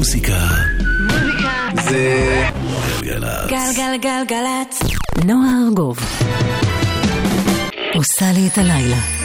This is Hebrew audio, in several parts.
מוזיקה. זה... גלגלצ. גלגלגלגלצ. נועה ארגוב עושה לי את הלילה.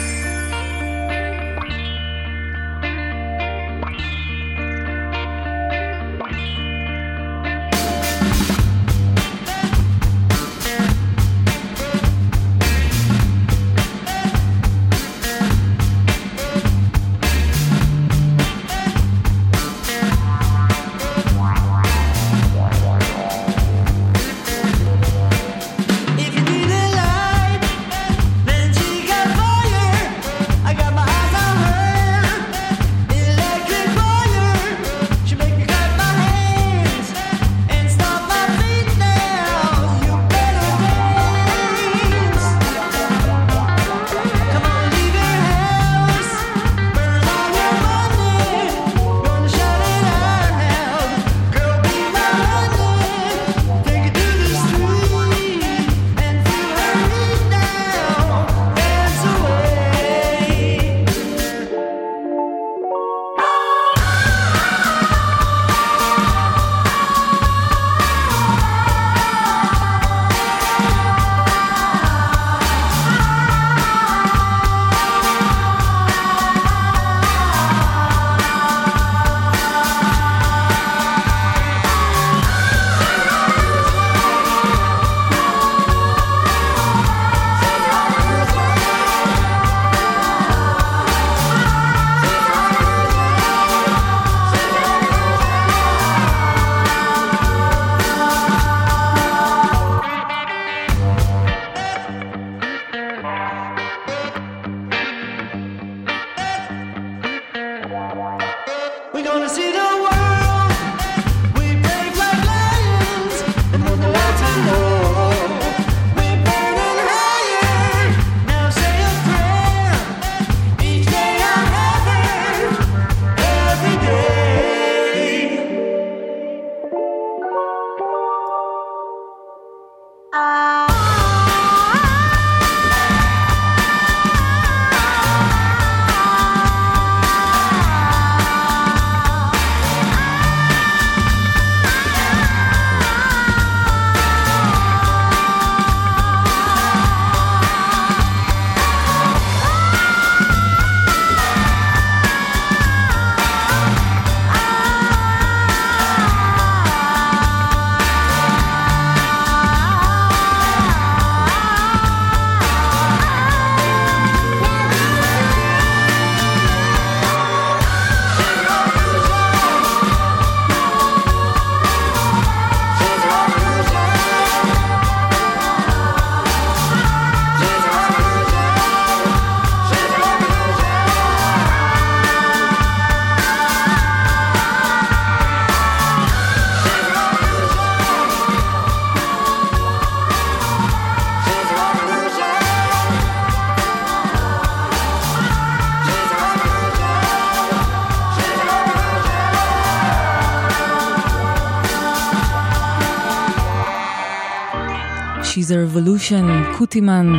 She's a Revolution, קוטימן,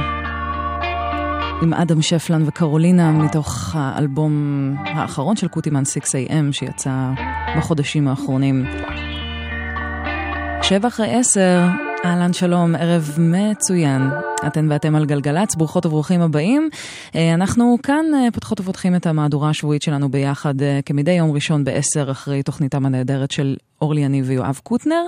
עם אדם שפלן וקרולינה, מתוך האלבום האחרון של קוטימן 6AM, שיצא בחודשים האחרונים. שבע אחרי עשר, אהלן שלום, ערב מצוין. אתן ואתם על גלגלצ, ברוכות וברוכים הבאים. אה, אנחנו כאן אה, פותחות ופותחים את המהדורה השבועית שלנו ביחד אה, כמדי יום ראשון בעשר אחרי תוכניתם הנהדרת של אורלי יניב ויואב קוטנר.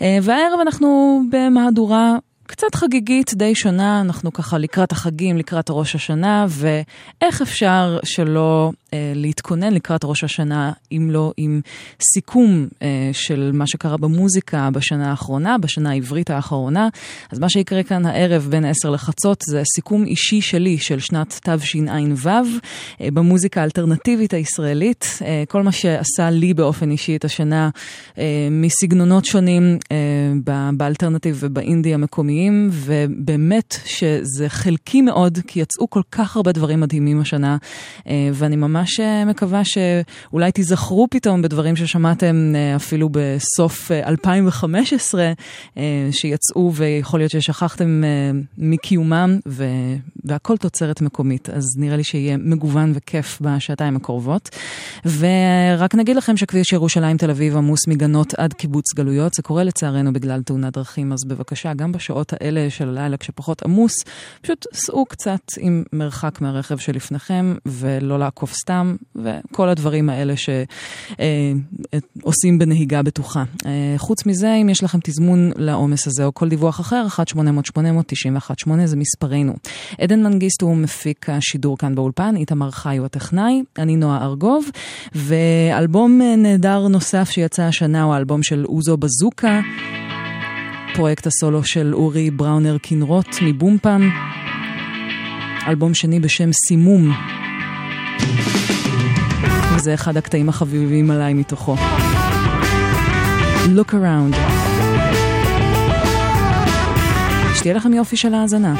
והערב אנחנו במהדורה קצת חגיגית, די שונה, אנחנו ככה לקראת החגים, לקראת ראש השנה, ואיך אפשר שלא להתכונן לקראת ראש השנה, אם לא עם סיכום אה, של מה שקרה במוזיקה בשנה האחרונה, בשנה העברית האחרונה. אז מה שיקרה כאן הערב בין 10 לחצות זה סיכום אישי שלי של שנת תשע"ו אה, במוזיקה האלטרנטיבית הישראלית. אה, כל מה שעשה לי באופן אישי את השנה אה, מסגנונות שונים אה, באלטרנטיב ובאינדי המקומיים, ובאמת שזה חלקי מאוד, כי יצאו כל כך הרבה דברים מדהימים השנה, אה, ואני ממש ממש אה, מקווה שאולי תיזכרו פתאום בדברים ששמעתם אה, אפילו בסוף אה, 2015, אה, שיצאו ויכול להיות ששכחתם אה, מקיומם, ו... והכל תוצרת מקומית. אז נראה לי שיהיה מגוון וכיף בשעתיים הקרובות. ורק נגיד לכם שכביש ירושלים תל אביב עמוס מגנות עד קיבוץ גלויות, זה קורה לצערנו בגלל תאונת דרכים, אז בבקשה, גם בשעות האלה של הלילה כשפחות עמוס, פשוט סעו קצת עם מרחק מהרכב שלפניכם, ולא לעקוף סתם, וכל הדברים האלה שעושים בנהיגה בטוחה. אה, חוץ מזה, אם יש לכם תזמון לעומס הזה או כל דיווח אחר, 1-800-891-8 זה מספרנו. עדן מנגיסט הוא מפיק השידור כאן באולפן, איתמר חי הוא הטכנאי, אני נועה ארגוב, ואלבום אה, נהדר נוסף שיצא השנה הוא האלבום של אוזו בזוקה. פרויקט הסולו של אורי בראונר קינרוט מבומפם. אלבום שני בשם סימום. וזה אחד הקטעים החביבים עליי מתוכו. Look around. שתהיה לכם יופי של האזנה.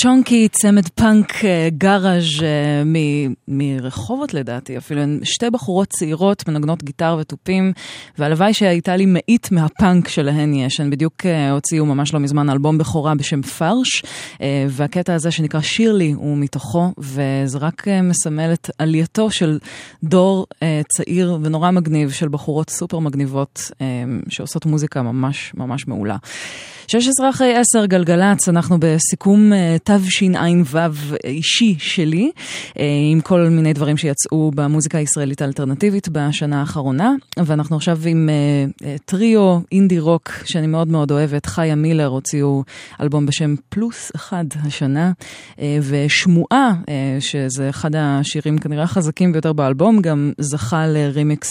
צ'ונקי, צמד פאנק אה, גאראז' אה, מ- מרחובות לדעתי, אפילו הן שתי בחורות צעירות מנגנות גיטר ותופים, והלוואי שהייתה לי מאית מהפאנק שלהן יש. הן בדיוק אה, הוציאו ממש לא מזמן אלבום בכורה בשם פרש, והקטע הזה שנקרא שירלי הוא מתוכו, וזה רק מסמל את עלייתו של דור צעיר ונורא מגניב של בחורות סופר מגניבות שעושות מוזיקה ממש ממש מעולה. 16 אחרי 10 גלגלצ, אנחנו בסיכום תשע"ו אישי שלי, אה, עם כל מיני דברים שיצאו במוזיקה הישראלית האלטרנטיבית בשנה האחרונה, ואנחנו עכשיו עם אה, אה, טריו אינדי רוק שאני מאוד מאוד אוהבת, חיה מילר הוציאו אלבום בשם פלוס אחד השנה, ושמועה, שזה אחד השירים כנראה החזקים ביותר באלבום, גם זכה לרימיקס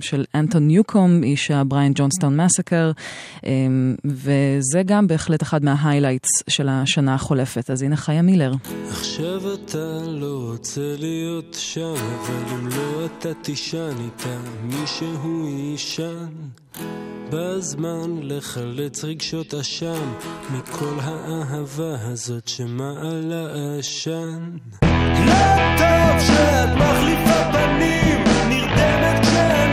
של אנטון ניוקום, איש הבריין ג'ונסטון מסקר, וזה גם בהחלט אחד מההיילייטס של השנה החולפת. אז הנה חיה מילר. עכשיו אתה לא רוצה להיות שם, אבל אם לא אתה תישן איתה, מישהו יישן. בזמן לחלץ רגשות אשם מכל האהבה הזאת שמעלה עשן. לא טוב שאת מחליפה פנים, נרדמת כשאני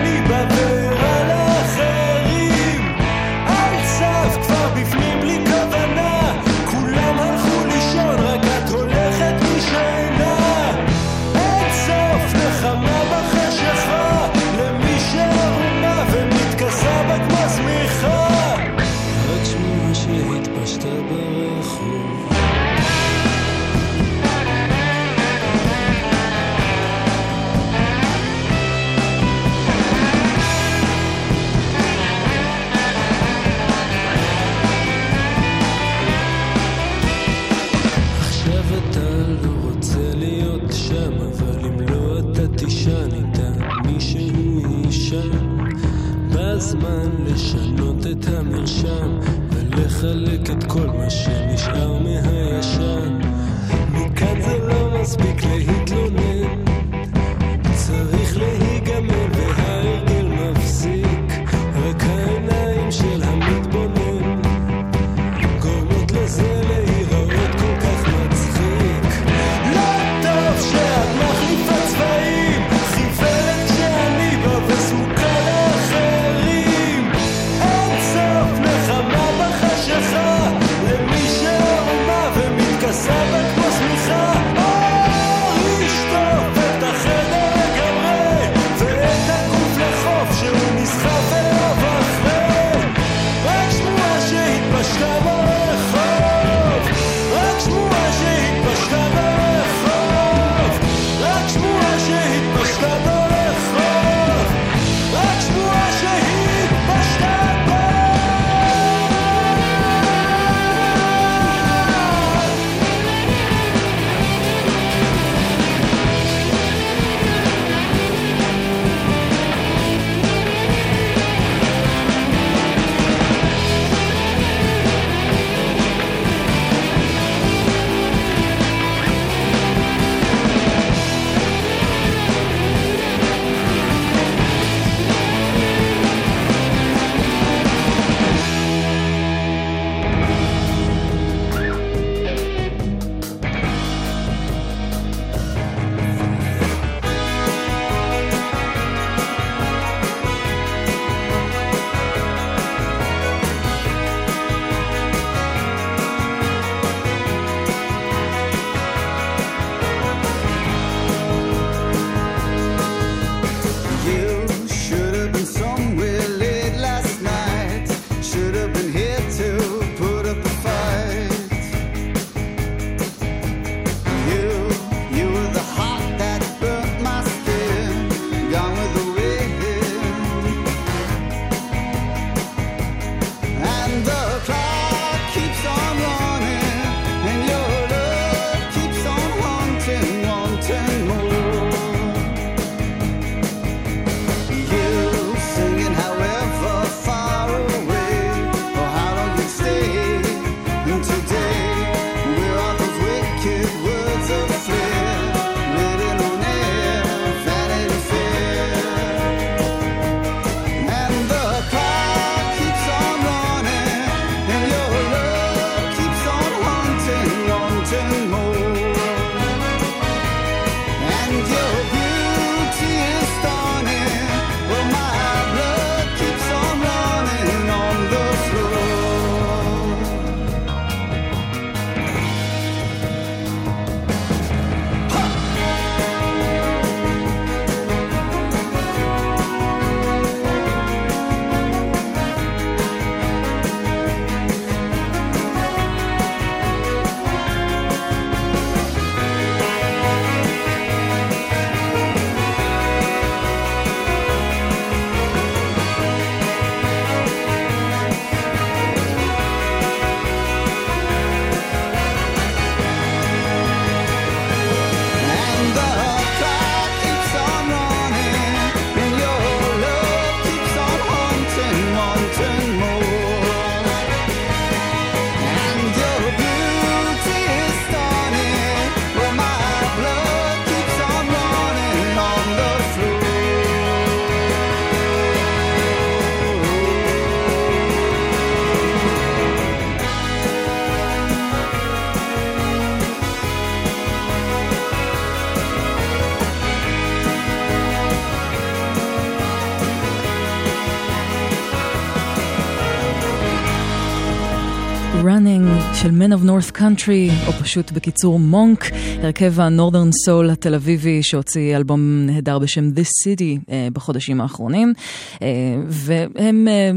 Men of North Country, או פשוט בקיצור מונק, הרכב הנורדרן סול התל אביבי שהוציא אלבום נהדר בשם This City אה, בחודשים האחרונים, אה, והם אה,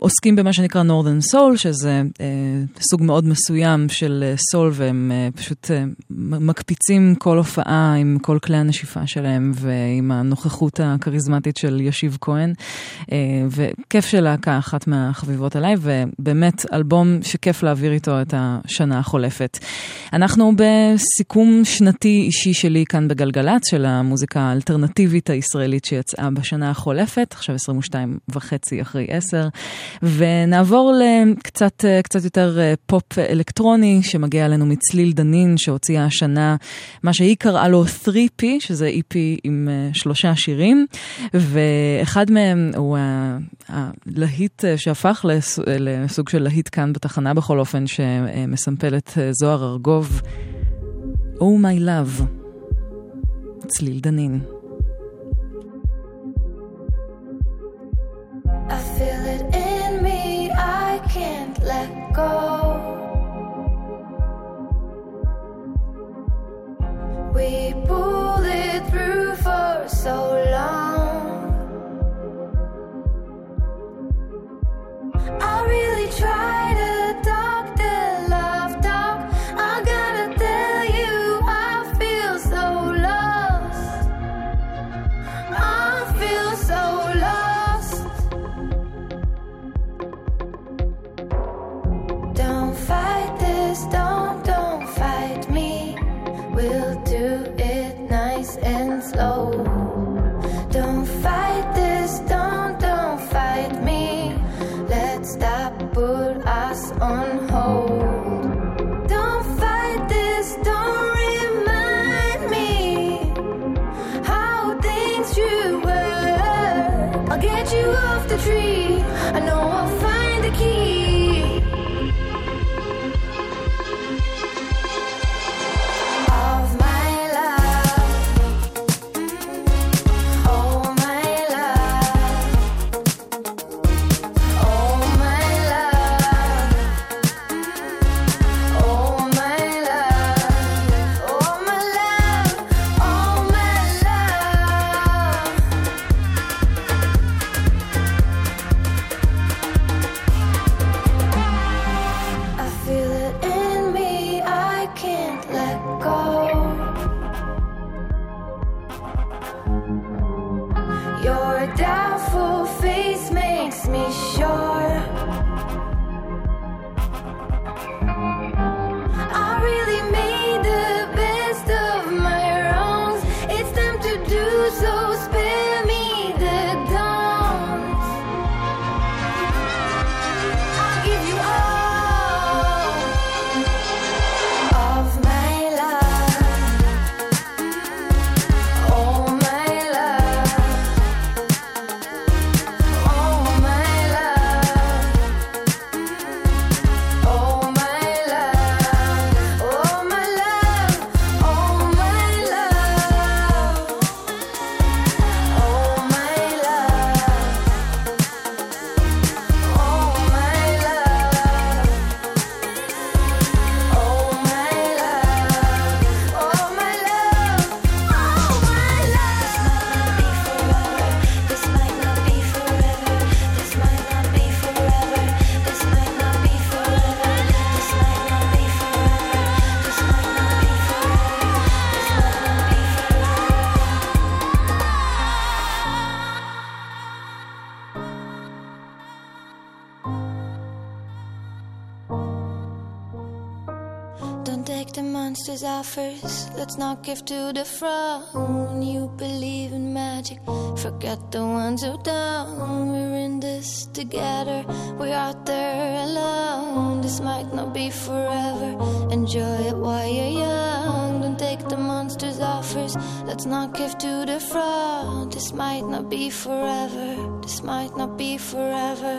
עוסקים במה שנקרא נורדרן סול, שזה אה, סוג מאוד מסוים של סול, והם אה, פשוט אה, מקפיצים כל הופעה עם כל כלי הנשיפה שלהם ועם הנוכחות הכריזמטית של ישיב כהן, אה, וכיף של להקה, אחת מהחביבות עליי, ובאמת אלבום שכיף להעביר איתו את השנה החולפת. אנחנו בסיכום שנתי אישי שלי כאן בגלגלצ, של המוזיקה האלטרנטיבית הישראלית שיצאה בשנה החולפת, עכשיו 22 וחצי אחרי 10, ונעבור לקצת קצת יותר אה, פופ אלקטרוני שמגיע אלינו מצליל דנין, שהוציאה השנה מה שהיא קראה לו 3P, שזה EP עם אה, שלושה שירים, ואחד מהם הוא הלהיט אה, שהפך לס- לסוג של להיט כאן בתחנה בכל אופן, מסמפלת זוהר ארגוב. Oh my love, צליל דנין. We it to. Don't, don't fight me. We'll do it nice and slow. Don't fight this, don't, don't fight me. Let's stop, put us on hold. Don't fight this, don't remind me how things you were. I'll get you off the tree. Let's not give to the throne. You believe in magic. Forget the ones who don't. We're in this together. We're out there alone. This might not be forever. Enjoy it while you're young. Don't take the monster's offers. Let's not give to the fraud. This might not be forever. This might not be forever.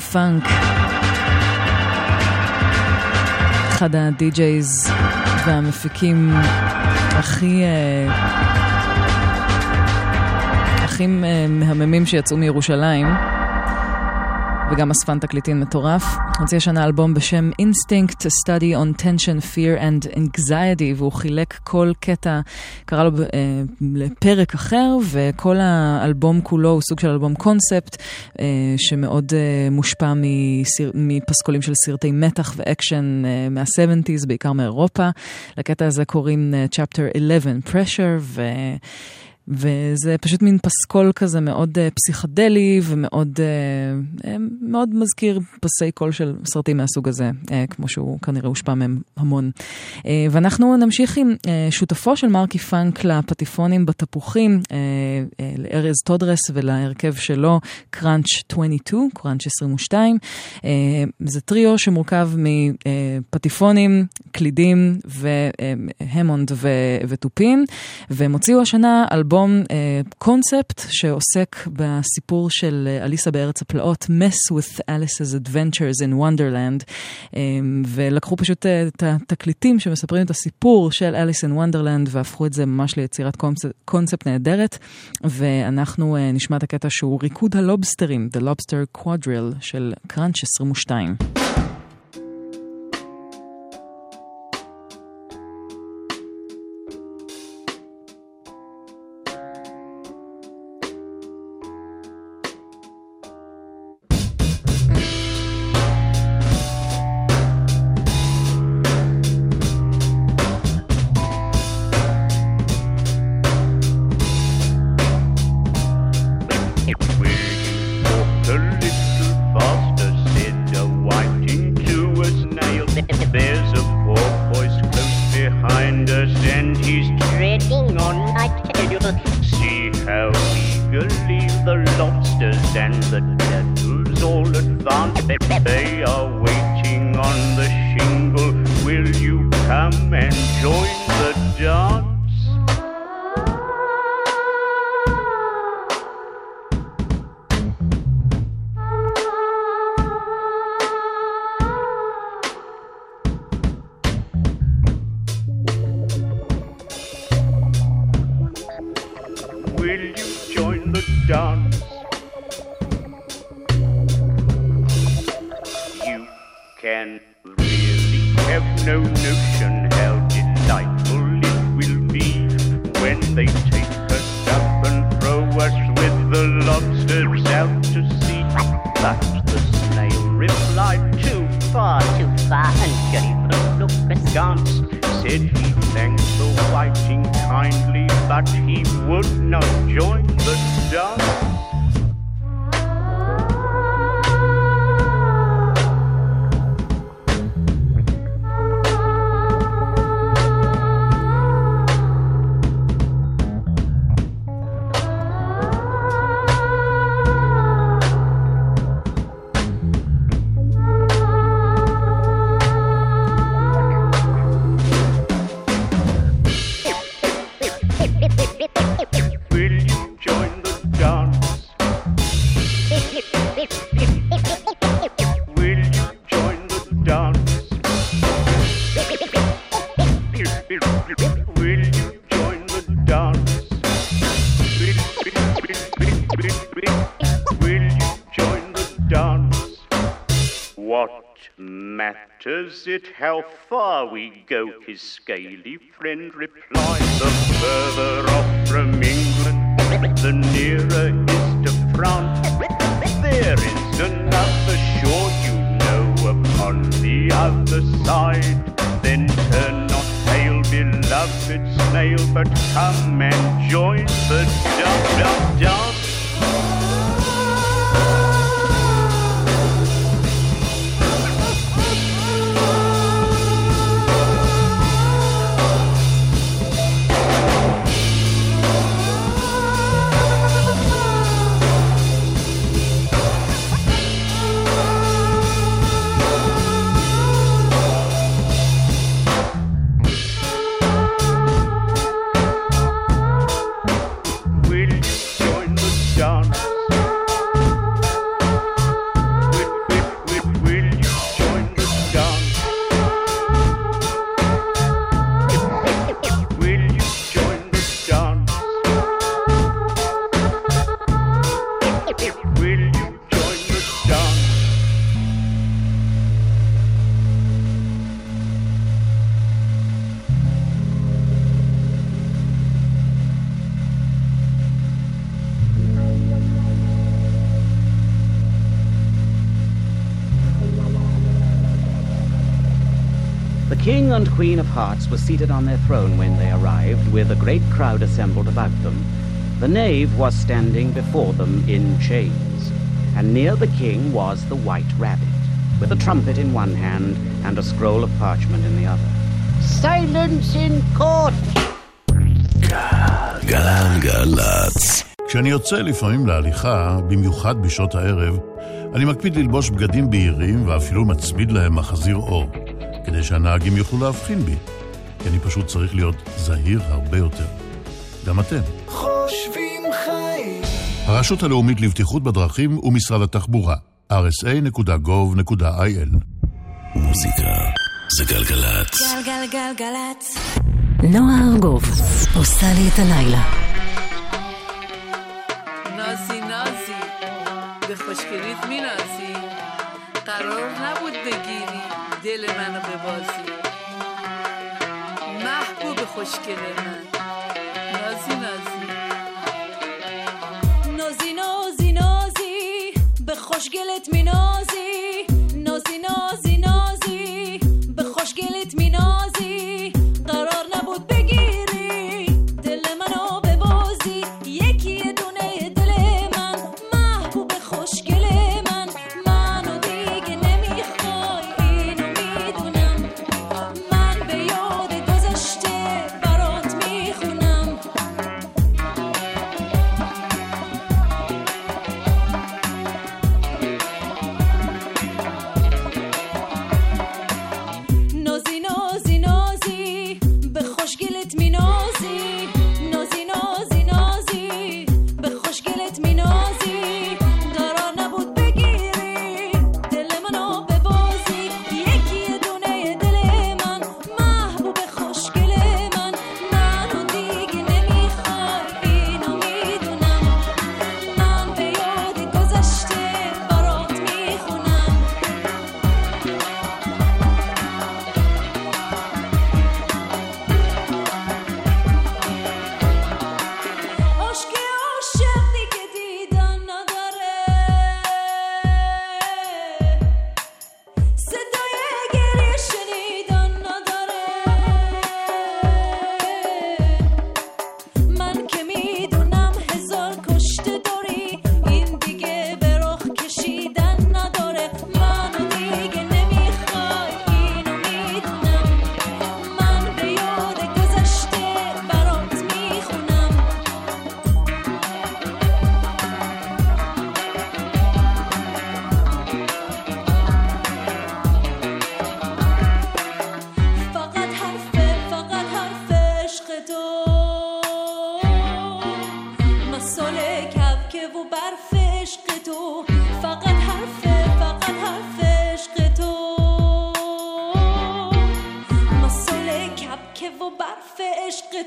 פאנק. אחד הדי-ג'ייז והמפיקים הכי... אה, הכי אה, מהממים שיצאו מירושלים. וגם אספן תקליטים מטורף. הוציא השנה אלבום בשם Instinct, A Study on Tension, Fear and Anxiety, והוא חילק כל קטע, קרא לו אה, לפרק אחר, וכל האלבום כולו הוא סוג של אלבום קונספט, שמאוד אה, מושפע מסיר, מפסקולים של סרטי מתח ואקשן אה, מה-70's, בעיקר מאירופה. לקטע הזה קוראים אה, Chapter 11 Pressure, ו... וזה פשוט מין פסקול כזה מאוד uh, פסיכדלי ומאוד uh, מאוד מזכיר פסי קול של סרטים מהסוג הזה, uh, כמו שהוא כנראה הושפע מהם המון. Uh, ואנחנו נמשיך עם uh, שותפו של Markey Funk לפטיפונים בתפוחים, uh, uh, לארז טודרס ולהרכב שלו, קראנץ' 22, קראנץ' 22. Uh, זה טריו שמורכב מפטיפונים, קלידים והמונד ותופים, והם הוציאו השנה אלבום קונספט uh, שעוסק בסיפור של uh, אליסה בארץ הפלאות, Mess with Alice's Adventures in Wonderland, um, ולקחו פשוט את התקליטים שמספרים את הסיפור של אליס in Wonderland והפכו את זה ממש ליצירת קונספט, נהדרת, ואנחנו נשמע את הקטע שהוא ריקוד הלובסטרים, The Lobster Quadrille של קראנץ' 22. Matters it how far we go? His scaly friend replied, The further off from England, the nearer is to France. There is and Queen of Hearts were seated on their throne when they arrived, with a great crowd assembled about them. The knave was standing before them in chains, and near the king was the white rabbit, with a trumpet in one hand and a scroll of parchment in the other. Silence in court! גלגלצ. כשאני יוצא לפעמים להליכה, במיוחד בשעות הערב, אני מקפיד ללבוש בגדים בהירים ואפילו מצמיד להם מחזיר אור, כדי שהנהגים יוכלו להבחין בי, כי אני פשוט צריך להיות זהיר הרבה יותר. גם אתם. חושבים חיים. הרשות הלאומית לבטיחות בדרכים ומשרד התחבורה, rsa.gov.il מוזיקה זה גלגלצ. גלגלגלגלצ. נועה ארגוב עושה לי את הלילה. נאזי נאזי, בחושכרית מנאזי, קרוב נבוד בגילי. دل منو ببازی محبوب خوشگل من. نازی نازی. نازی نازی نازی. به خوشگلت می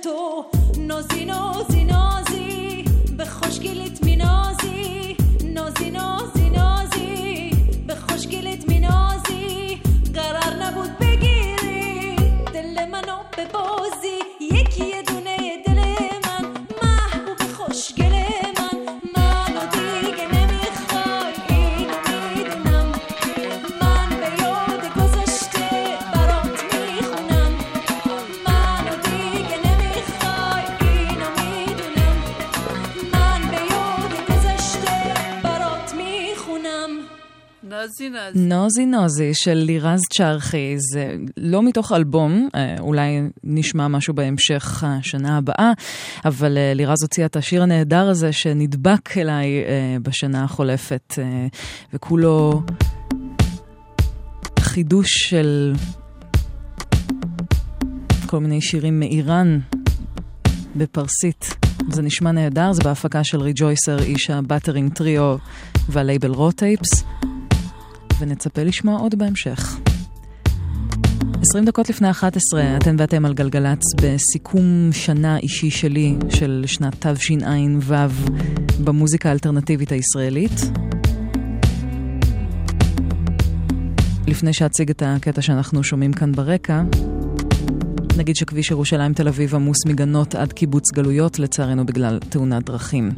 ghetto. נוזי נוזי. נוזי נוזי של לירז צ'רחי, זה לא מתוך אלבום, אה, אולי נשמע משהו בהמשך השנה הבאה, אבל אה, לירז הוציאה את השיר הנהדר הזה שנדבק אליי אה, בשנה החולפת, וכולו חידוש של כל מיני שירים מאיראן בפרסית. זה נשמע נהדר, זה בהפקה של ריג'ויסר, איש הבטרינג טריו והלייבל רוטייפס. ונצפה לשמוע עוד בהמשך. 20 דקות לפני 11, אתן ואתם על גלגלצ בסיכום שנה אישי שלי של שנת תשע"ו במוזיקה האלטרנטיבית הישראלית. לפני שאציג את הקטע שאנחנו שומעים כאן ברקע, נגיד שכביש ירושלים תל אביב עמוס מגנות עד קיבוץ גלויות, לצערנו בגלל תאונת דרכים.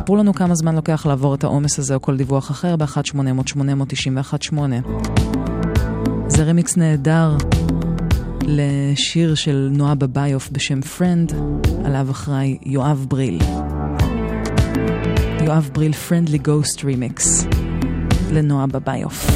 ספרו לנו כמה זמן לוקח לעבור את העומס הזה או כל דיווח אחר ב-1-800-891-8. זה רמיקס נהדר לשיר של נועה בביוף בשם Friend, עליו אחראי יואב בריל. יואב בריל Friendly Ghost רימיקס לנועה בביוף.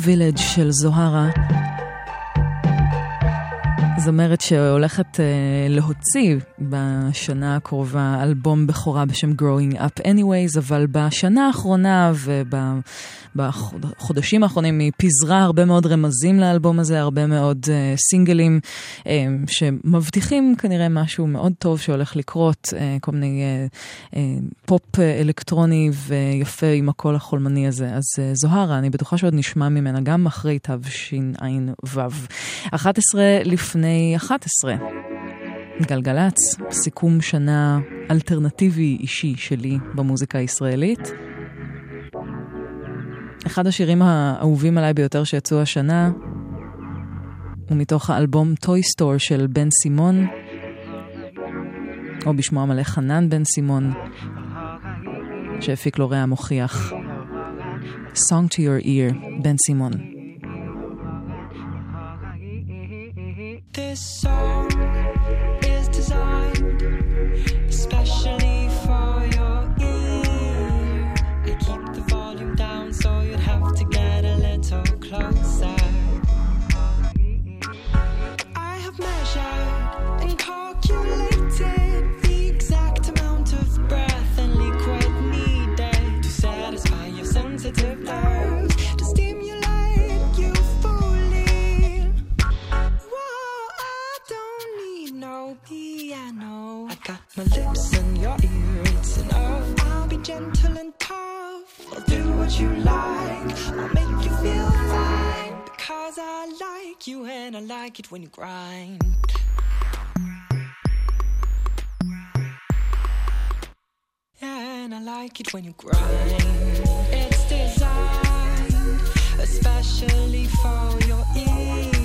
וילג' של זוהרה, זמרת שהולכת uh, להוציא בשנה הקרובה אלבום בכורה בשם Growing Up Anyways, אבל בשנה האחרונה וב... בחודשים האחרונים, היא פיזרה הרבה מאוד רמזים לאלבום הזה, הרבה מאוד uh, סינגלים uh, שמבטיחים כנראה משהו מאוד טוב שהולך לקרות, uh, כל מיני uh, uh, פופ אלקטרוני ויפה עם הקול החולמני הזה. אז uh, זוהרה, אני בטוחה שעוד נשמע ממנה גם אחרי תשע"ו. 11 לפני 11. גלגלצ, סיכום שנה אלטרנטיבי אישי שלי במוזיקה הישראלית. אחד השירים האהובים עליי ביותר שיצאו השנה הוא מתוך האלבום טוי סטור של בן סימון, או בשמו המלא חנן בן סימון, שהפיק לו רע מוכיח. Song to your ear, בן סימון. This song like it when you grind. And I like it when you grind. It's designed especially for your ears.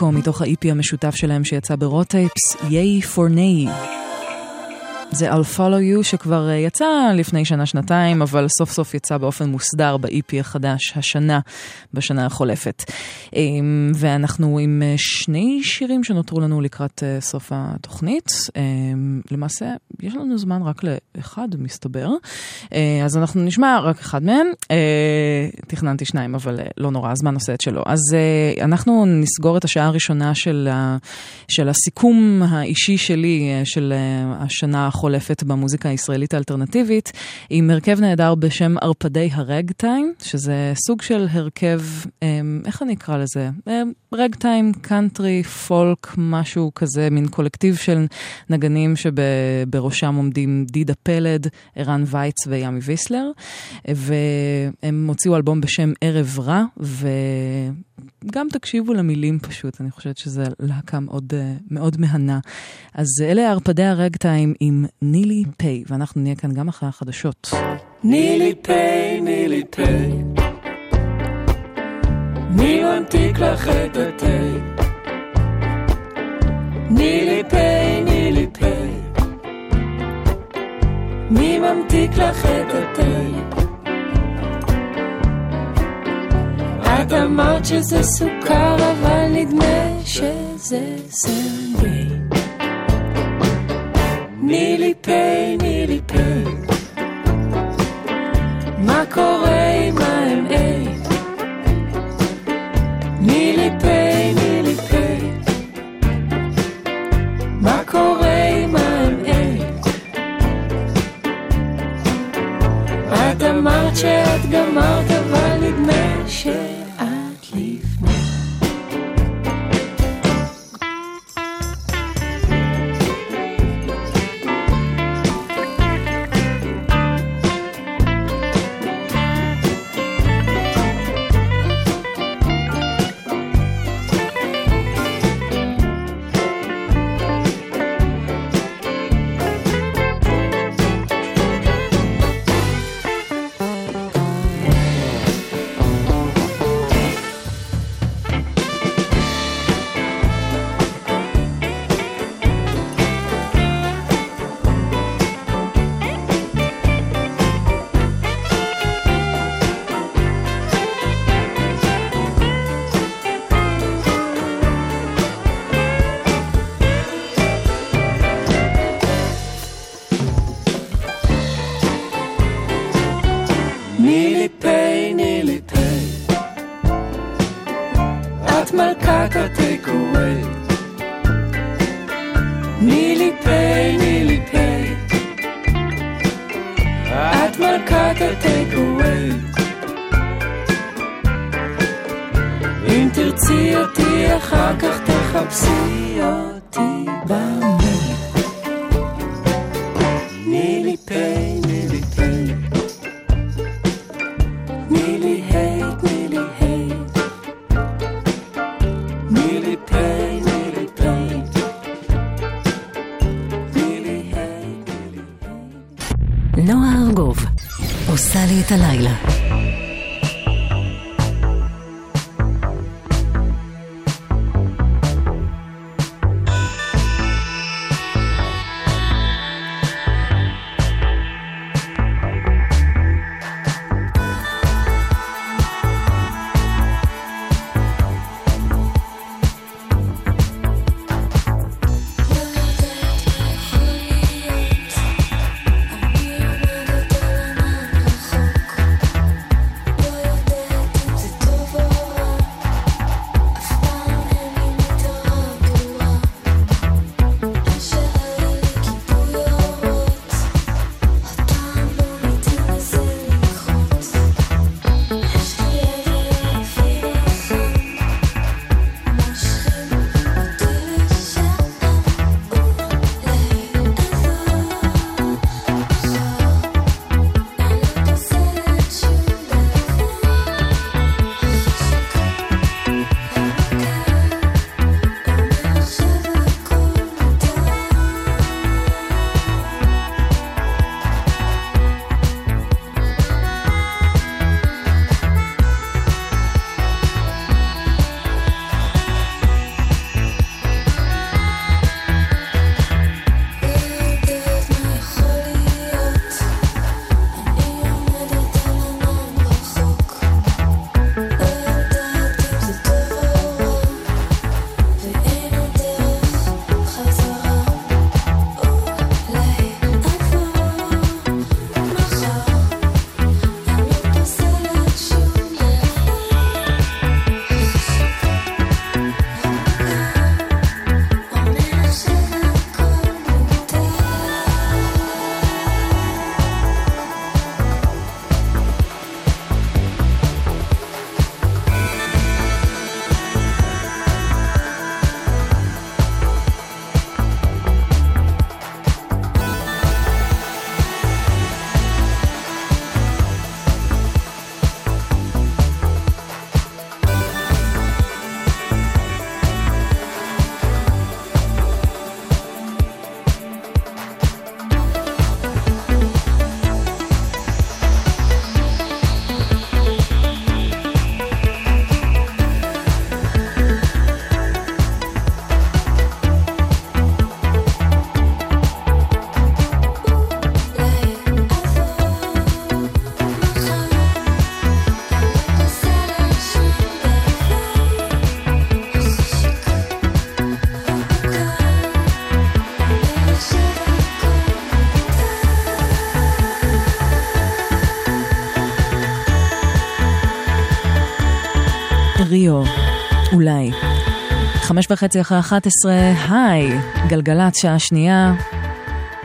דן ואקו מתוך ה-EP המשותף שלהם שיצא ברוטייפס, ייי פור ניי. זה I'll follow you שכבר אה, יצא לפני שנה-שנתיים, אבל סוף סוף יצא באופן מוסדר ב-EP החדש השנה, בשנה החולפת. אמ, ואנחנו עם אה, שני שירים שנותרו לנו לקראת אה, סוף התוכנית. אמ, למעשה, יש לנו זמן רק לאחד, מסתבר. אה, אז אנחנו נשמע רק אחד מהם. אה, תכננתי שניים, אבל אה, לא נורא, הזמן עושה את שלו. אז אנחנו נסגור את השעה הראשונה של, ה, של הסיכום האישי שלי, של השנה החולפת במוזיקה הישראלית האלטרנטיבית, עם הרכב נהדר בשם ערפדי הרגטיים, שזה סוג של הרכב, איך אני אקרא לזה? רגטיים, קאנטרי, פולק, משהו כזה, מין קולקטיב של נגנים שבראשם עומדים דידה פלד, ערן וייץ וימי ויסלר, והם הוציאו אלבום בשם ערב רע, וגם תקשיבו למילים פשוט, אני חושבת שזה להקה מאוד, אה, מאוד מהנה. אז אלה ערפדי הרגטיים עם נילי פיי, ואנחנו נהיה כאן גם אחרי החדשות. נילי פיי, נילי פיי. מי ממתיק לך את התה? נילי פיי, מי ממתיק לך את התה? את אמרת שזה סוכר, אבל נדמה שזה סנגי. נילי פיי, נילי פיי. מה קורה שאת גמרת, אבל נדמה שאת ריו, אולי. חמש וחצי אחרי 11, היי, גלגלצ, שעה שנייה.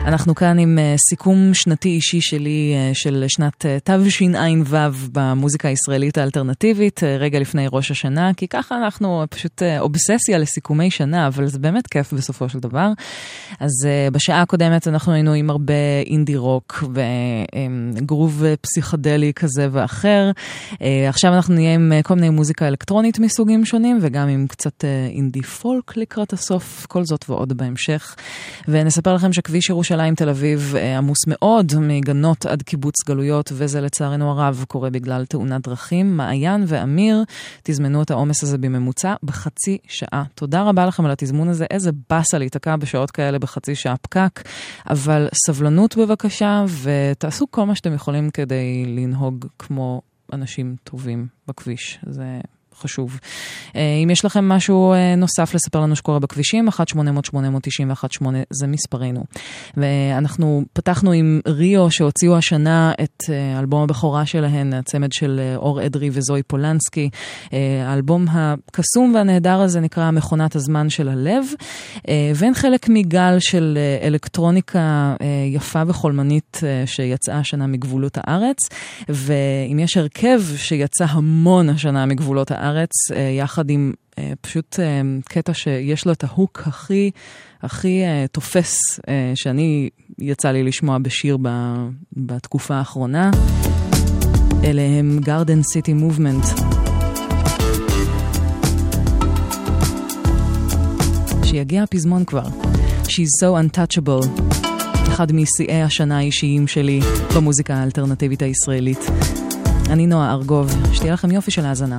אנחנו כאן עם אה, סיכום שנתי אישי שלי אה, של שנת אה, תשע"ו במוזיקה הישראלית האלטרנטיבית, רגע לפני ראש השנה, כי ככה אנחנו פשוט אובססיה לסיכומי שנה, אבל זה באמת כיף בסופו של דבר. אז בשעה הקודמת אנחנו היינו עם הרבה אינדי רוק וגרוב פסיכדלי כזה ואחר. עכשיו אנחנו נהיה עם כל מיני מוזיקה אלקטרונית מסוגים שונים, וגם עם קצת אינדי פולק לקראת הסוף, כל זאת ועוד בהמשך. ונספר לכם שכביש ירושלים תל אביב אה, עמוס מאוד מגנות עד קיבוץ גלויות, וזה לצערנו הרב קורה בגלל תאונת דרכים. מעיין ואמיר תזמנו את העומס הזה בממוצע בחצי שעה. תודה רבה לכם על התזמון הזה, איזה באסה להיתקע בשעות כאלה בחצי שעה פקק, אבל סבלנות בבקשה, ותעשו כל מה שאתם יכולים כדי לנהוג כמו אנשים טובים בכביש. זה חשוב. אה, אם יש לכם משהו אה, נוסף לספר לנו שקורה בכבישים, 1-800-891-8 זה מספרנו. ואנחנו פתחנו עם ריו שהוציאו השנה את אה, אלבום הבכורה שלהן, הצמד של אור אדרי וזוי פולנסקי. האלבום הקסום והנהדר הזה נקרא מכונת הזמן של הלב, והן חלק מגל של אלקטרוניקה יפה וחולמנית שיצאה השנה מגבולות הארץ. ואם יש הרכב שיצא המון השנה מגבולות הארץ, הארץ, אה, יחד עם אה, פשוט אה, קטע שיש לו את ההוק הכי, הכי תופס, שאני, יצא לי לשמוע בשיר בתקופה האחרונה. אלה הם Garden City Movement. שיגיע הפזמון כבר. She's so untouchable. אחד משיאי השנה האישיים שלי במוזיקה האלטרנטיבית הישראלית. אני נועה ארגוב, שתהיה לכם יופי של האזנה.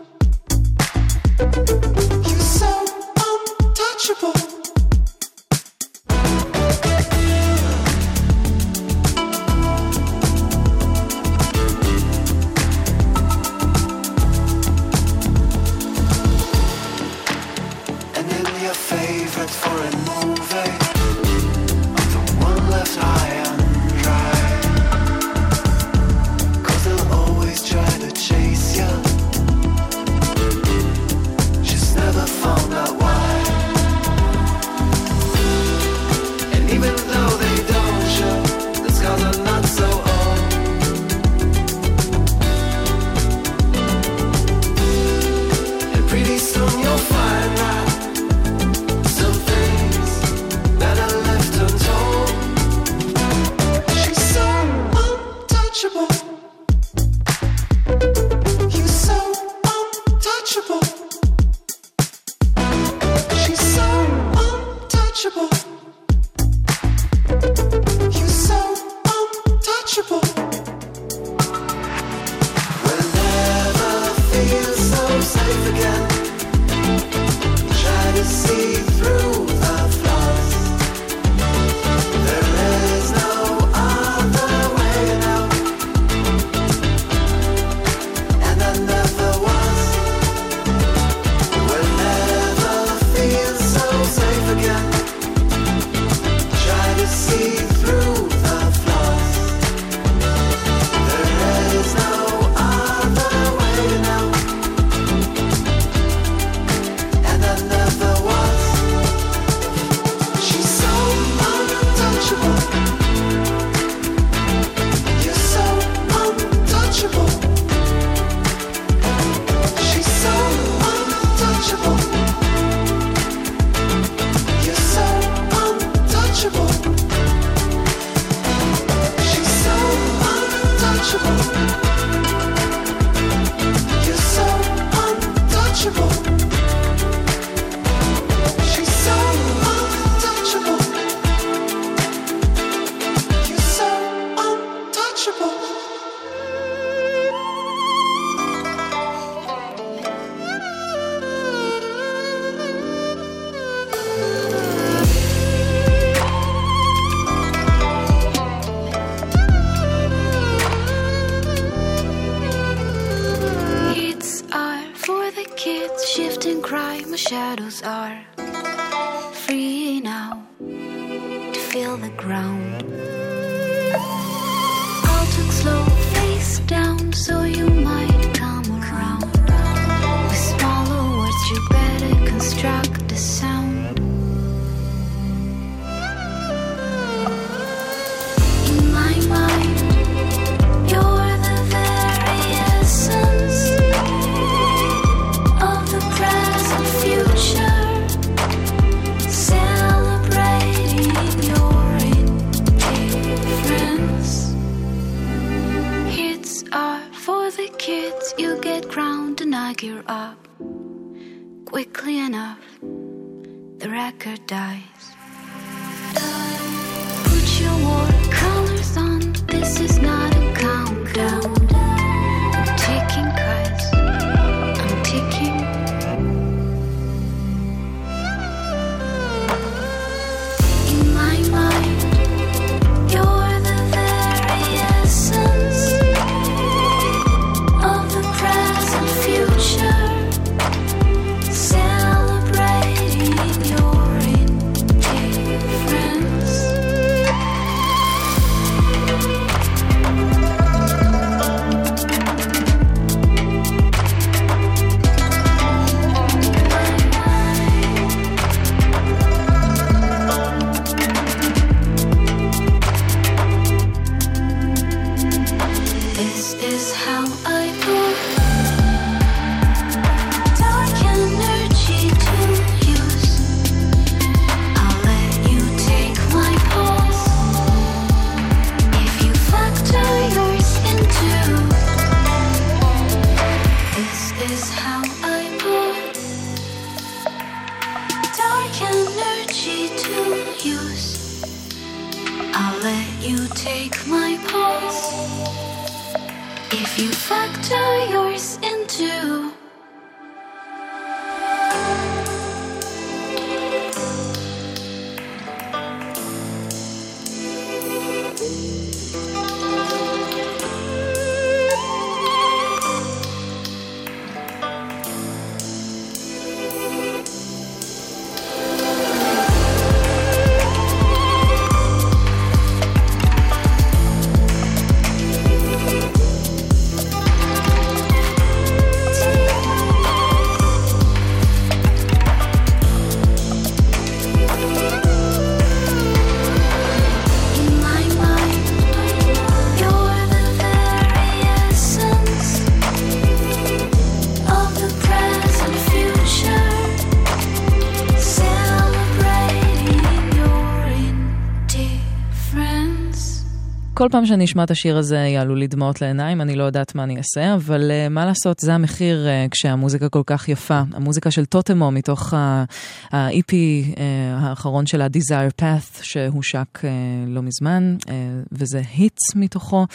כל פעם שאני אשמע את השיר הזה יעלו לי דמעות לעיניים, אני לא יודעת מה אני אעשה, אבל uh, מה לעשות, זה המחיר uh, כשהמוזיקה כל כך יפה. המוזיקה של טוטמו מתוך ה-EP uh, האחרון של ה-Desire Path שהושק uh, לא מזמן, uh, וזה היטס מתוכו.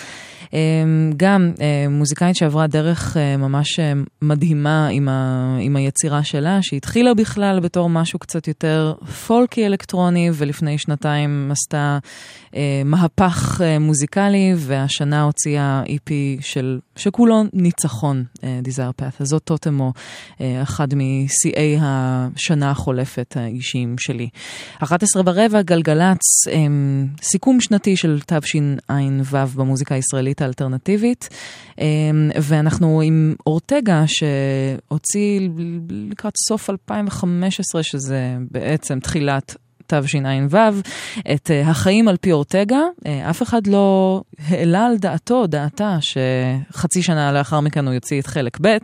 Uh, גם uh, מוזיקאית שעברה דרך uh, ממש uh, מדהימה עם, ה- עם היצירה שלה, שהתחילה בכלל בתור משהו קצת יותר פולקי אלקטרוני, ולפני שנתיים עשתה מהפך uh, מוזיקלי, והשנה הוציאה EP של, שכולו ניצחון, uh, Desire Path. אז זאת טוטמו, אחד משיאי השנה החולפת האישיים שלי. 11 ברבע, גלגלצ, סיכום שנתי של תשע"ו במוזיקה הישראלית האלטרנטיבית, ואנחנו עם אורטגה שהוציא לקראת סוף 2015, שזה בעצם תחילת תשע"ו, את אה, החיים על פי אורטגה. אה, אף אחד לא העלה על דעתו, דעתה, שחצי שנה לאחר מכן הוא יוציא את חלק ב',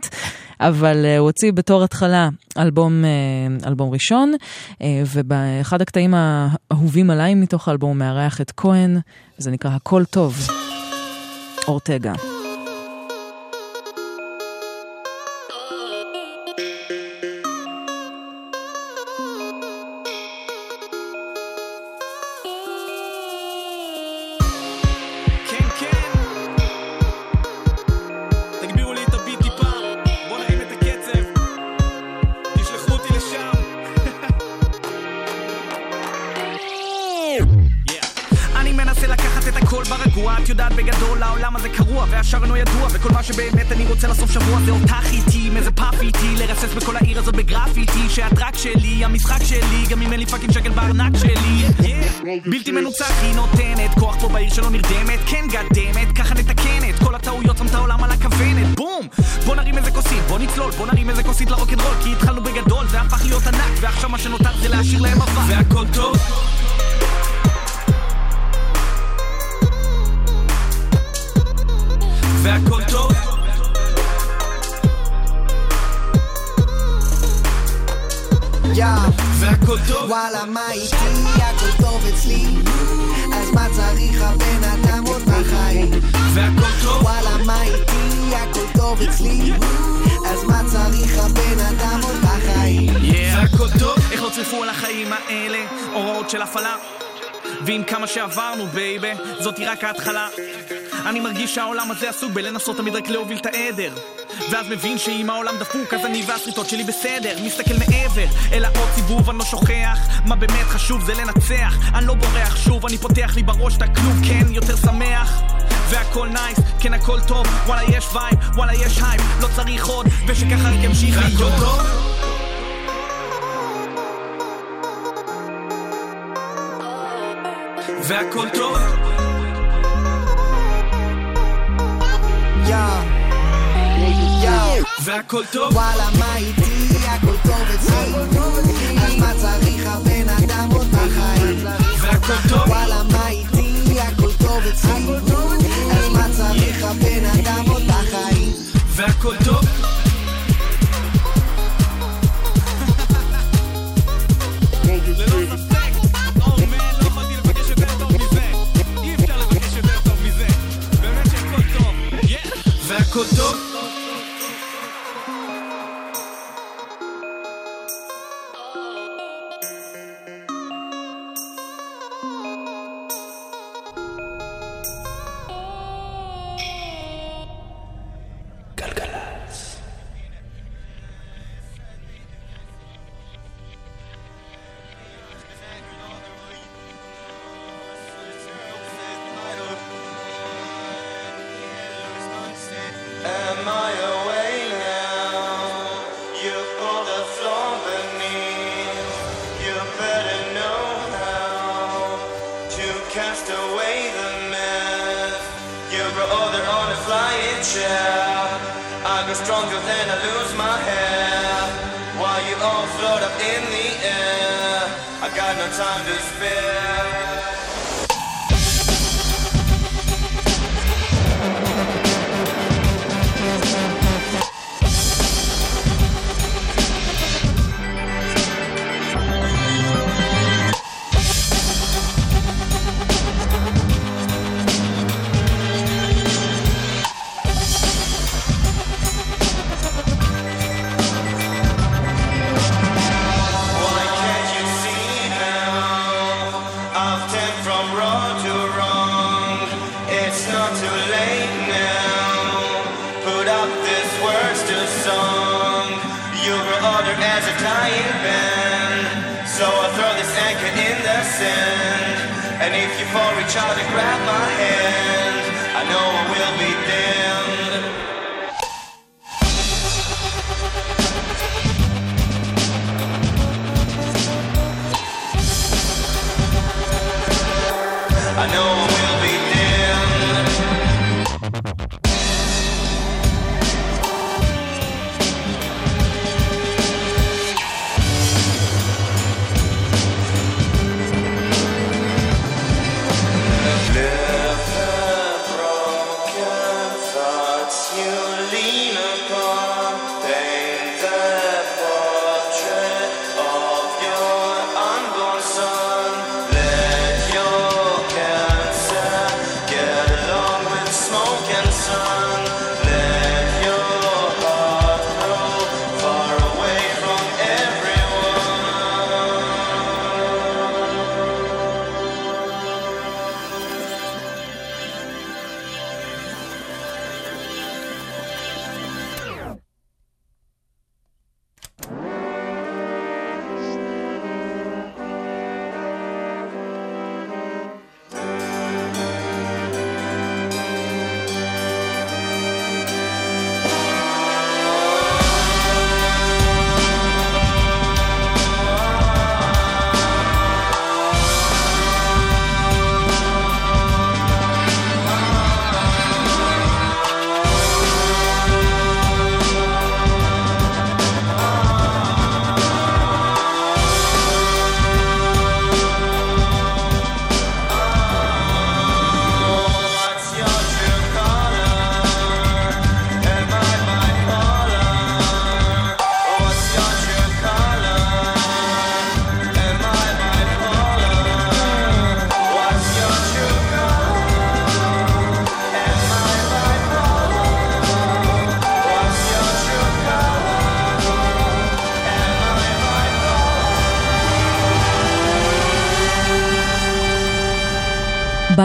אבל אה, הוא הוציא בתור התחלה אלבום, אלבום ראשון, ובאחד הקטעים האהובים עליי מתוך האלבום הוא מארח את כהן, זה נקרא הכל טוב, אורטגה. בגדול העולם הזה קרוע והשאר אינו ידוע וכל מה שבאמת אני רוצה לסוף שבוע זה אותך איתי, עם איזה פאף איתי, לרסס בכל העיר הזאת בגרפיטי שאת רק שלי, המשחק שלי, גם אם אין לי fucking שקל בארנק שלי. בלתי מנוצח היא נותנת, כוח פה בעיר שלא נרדמת, כן גדמת, ככה נתקן את כל הטעויות, שם את העולם על הכוונת, בום! בוא נרים איזה כוסית, בוא נצלול, בוא נרים איזה כוסית לרוקנרול, כי התחלנו בגדול, זה הפך להיות ענק, ועכשיו מה שנותר זה להשאיר להם אבק, והכל טוב והכל טוב. והכל טוב. וואלה מה איתי? הכל טוב אצלי. אז מה צריך הבן אדם עוד בחיים? והכל טוב. וואלה מה איתי? הכל טוב אצלי. אז מה צריך הבן אדם עוד בחיים? והכל טוב. איך לא צריכו על החיים האלה? הוראות של הפעלה. ועם כמה שעברנו בייבה זאתי רק ההתחלה. אני מרגיש שהעולם הזה עסוק בלנסות תמיד רק להוביל את העדר. ואז מבין שאם העולם דפוק אז אני והשריטות שלי בסדר. מסתכל מעבר אל העוד סיבוב אני לא שוכח מה באמת חשוב זה לנצח. אני לא בורח שוב אני פותח לי בראש את הכלוב כן יותר שמח. והכל nice, כן הכל טוב. וואלה יש vibe, וואלה יש הייפ לא צריך עוד ושככה רק ימשיך להיות טוב? והכל טוב והכל טוב? וואלה מה איתי? הכל טוב אצלי. אז מה צריך הבן אדם אותך חיים והכל טוב? וואלה מה איתי? הכל טוב אצלי. אז מה צריך הבן אדם אותך חיים והכל טוב Kutup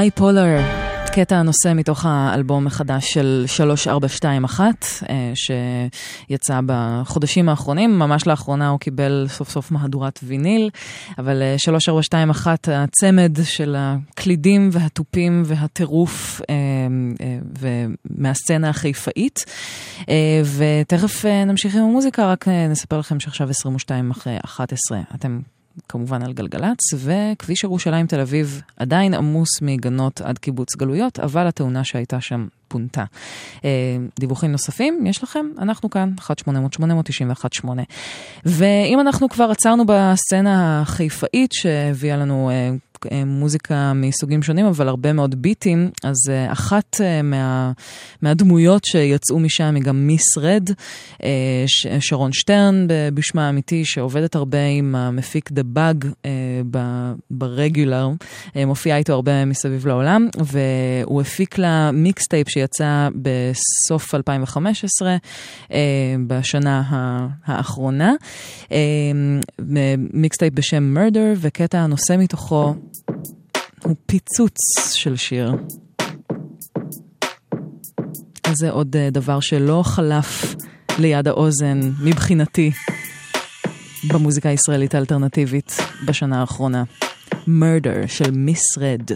בייפולר, קטע הנושא מתוך האלבום החדש של 3421, אה, שיצא בחודשים האחרונים, ממש לאחרונה הוא קיבל סוף סוף מהדורת ויניל, אבל אה, 3421, הצמד של הקלידים והתופים והטירוף אה, אה, ומהסצנה החיפאית. אה, ותכף אה, נמשיך עם המוזיקה, רק אה, נספר לכם שעכשיו 22 אחרי 11, אתם כמובן על גלגלצ, וכביש ירושלים תל אביב עדיין עמוס מגנות עד קיבוץ גלויות, אבל התאונה שהייתה שם פונתה. אה, דיווחים נוספים, יש לכם? אנחנו כאן, 1-800-891-8. ואם אנחנו כבר עצרנו בסצנה החיפאית שהביאה לנו אה, מוזיקה מסוגים שונים, אבל הרבה מאוד ביטים, אז אה, אחת אה, מה, מהדמויות שיצאו משם היא גם מיס רד, אה, שרון שטרן בשמה האמיתי, שעובדת הרבה עם המפיק The Bug ברגולר, אה, מופיעה איתו הרבה מסביב לעולם, והוא הפיק לה מיקסטייפ שיצא בסוף 2015, אה, בשנה האחרונה, אה, מיקסטייפ בשם Murder, וקטע הנושא מתוכו הוא פיצוץ של שיר. אז זה עוד אה, דבר שלא חלף ליד האוזן מבחינתי במוזיקה הישראלית האלטרנטיבית בשנה האחרונה. Murder של מיס רד.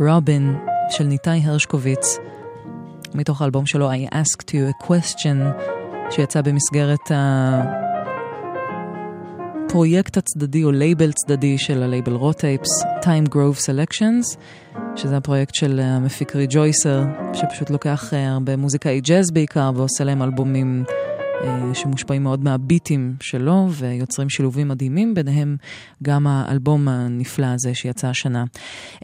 רובין של ניתאי הרשקוביץ, מתוך האלבום שלו I asked you a question, שיצא במסגרת הפרויקט הצדדי או לייבל צדדי של הלייבל Raw Tapes, Time Grove Selections, שזה הפרויקט של המפיק Rejoicer, שפשוט לוקח אה, הרבה מוזיקאי ג'אז בעיקר ועושה להם אלבומים שמושפעים מאוד מהביטים שלו ויוצרים שילובים מדהימים, ביניהם גם האלבום הנפלא הזה שיצא השנה.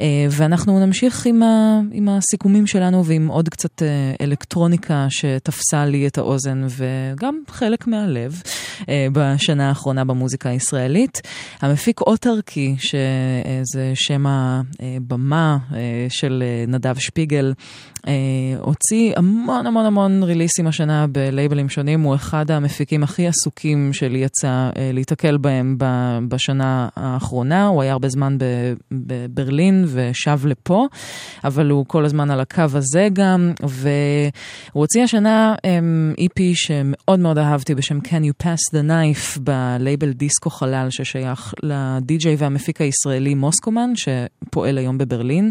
אה, ואנחנו נמשיך עם, ה, עם הסיכומים שלנו ועם עוד קצת אה, אלקטרוניקה שתפסה לי את האוזן וגם חלק מהלב אה, בשנה האחרונה במוזיקה הישראלית. המפיק אוטרקי, שזה שם הבמה אה, של אה, נדב שפיגל, אה, הוציא המון המון המון ריליסים השנה בלייבלים שונים, הוא אחד המפיקים הכי עסוקים שלי יצא אה, להיתקל בהם בשנה האחרונה, הוא היה הרבה זמן בברלין ושב לפה, אבל הוא כל הזמן על הקו הזה גם, והוא הוציא השנה אמ, EP שמאוד מאוד אהבתי בשם Can You Pass the Knife בלייבל דיסקו חלל ששייך לדי-ג'יי והמפיק הישראלי מוסקומן שפועל היום בברלין.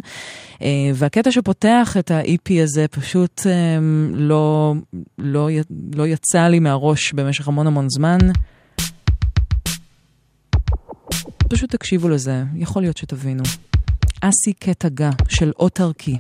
אה, והקטע שפותח את ה-EP הזה פשוט אמ, לא, לא, לא יצא לי מהראש במשך המון המון זמן. פשוט תקשיבו לזה, יכול להיות שתבינו. אסי קטע גה של אוטרקי.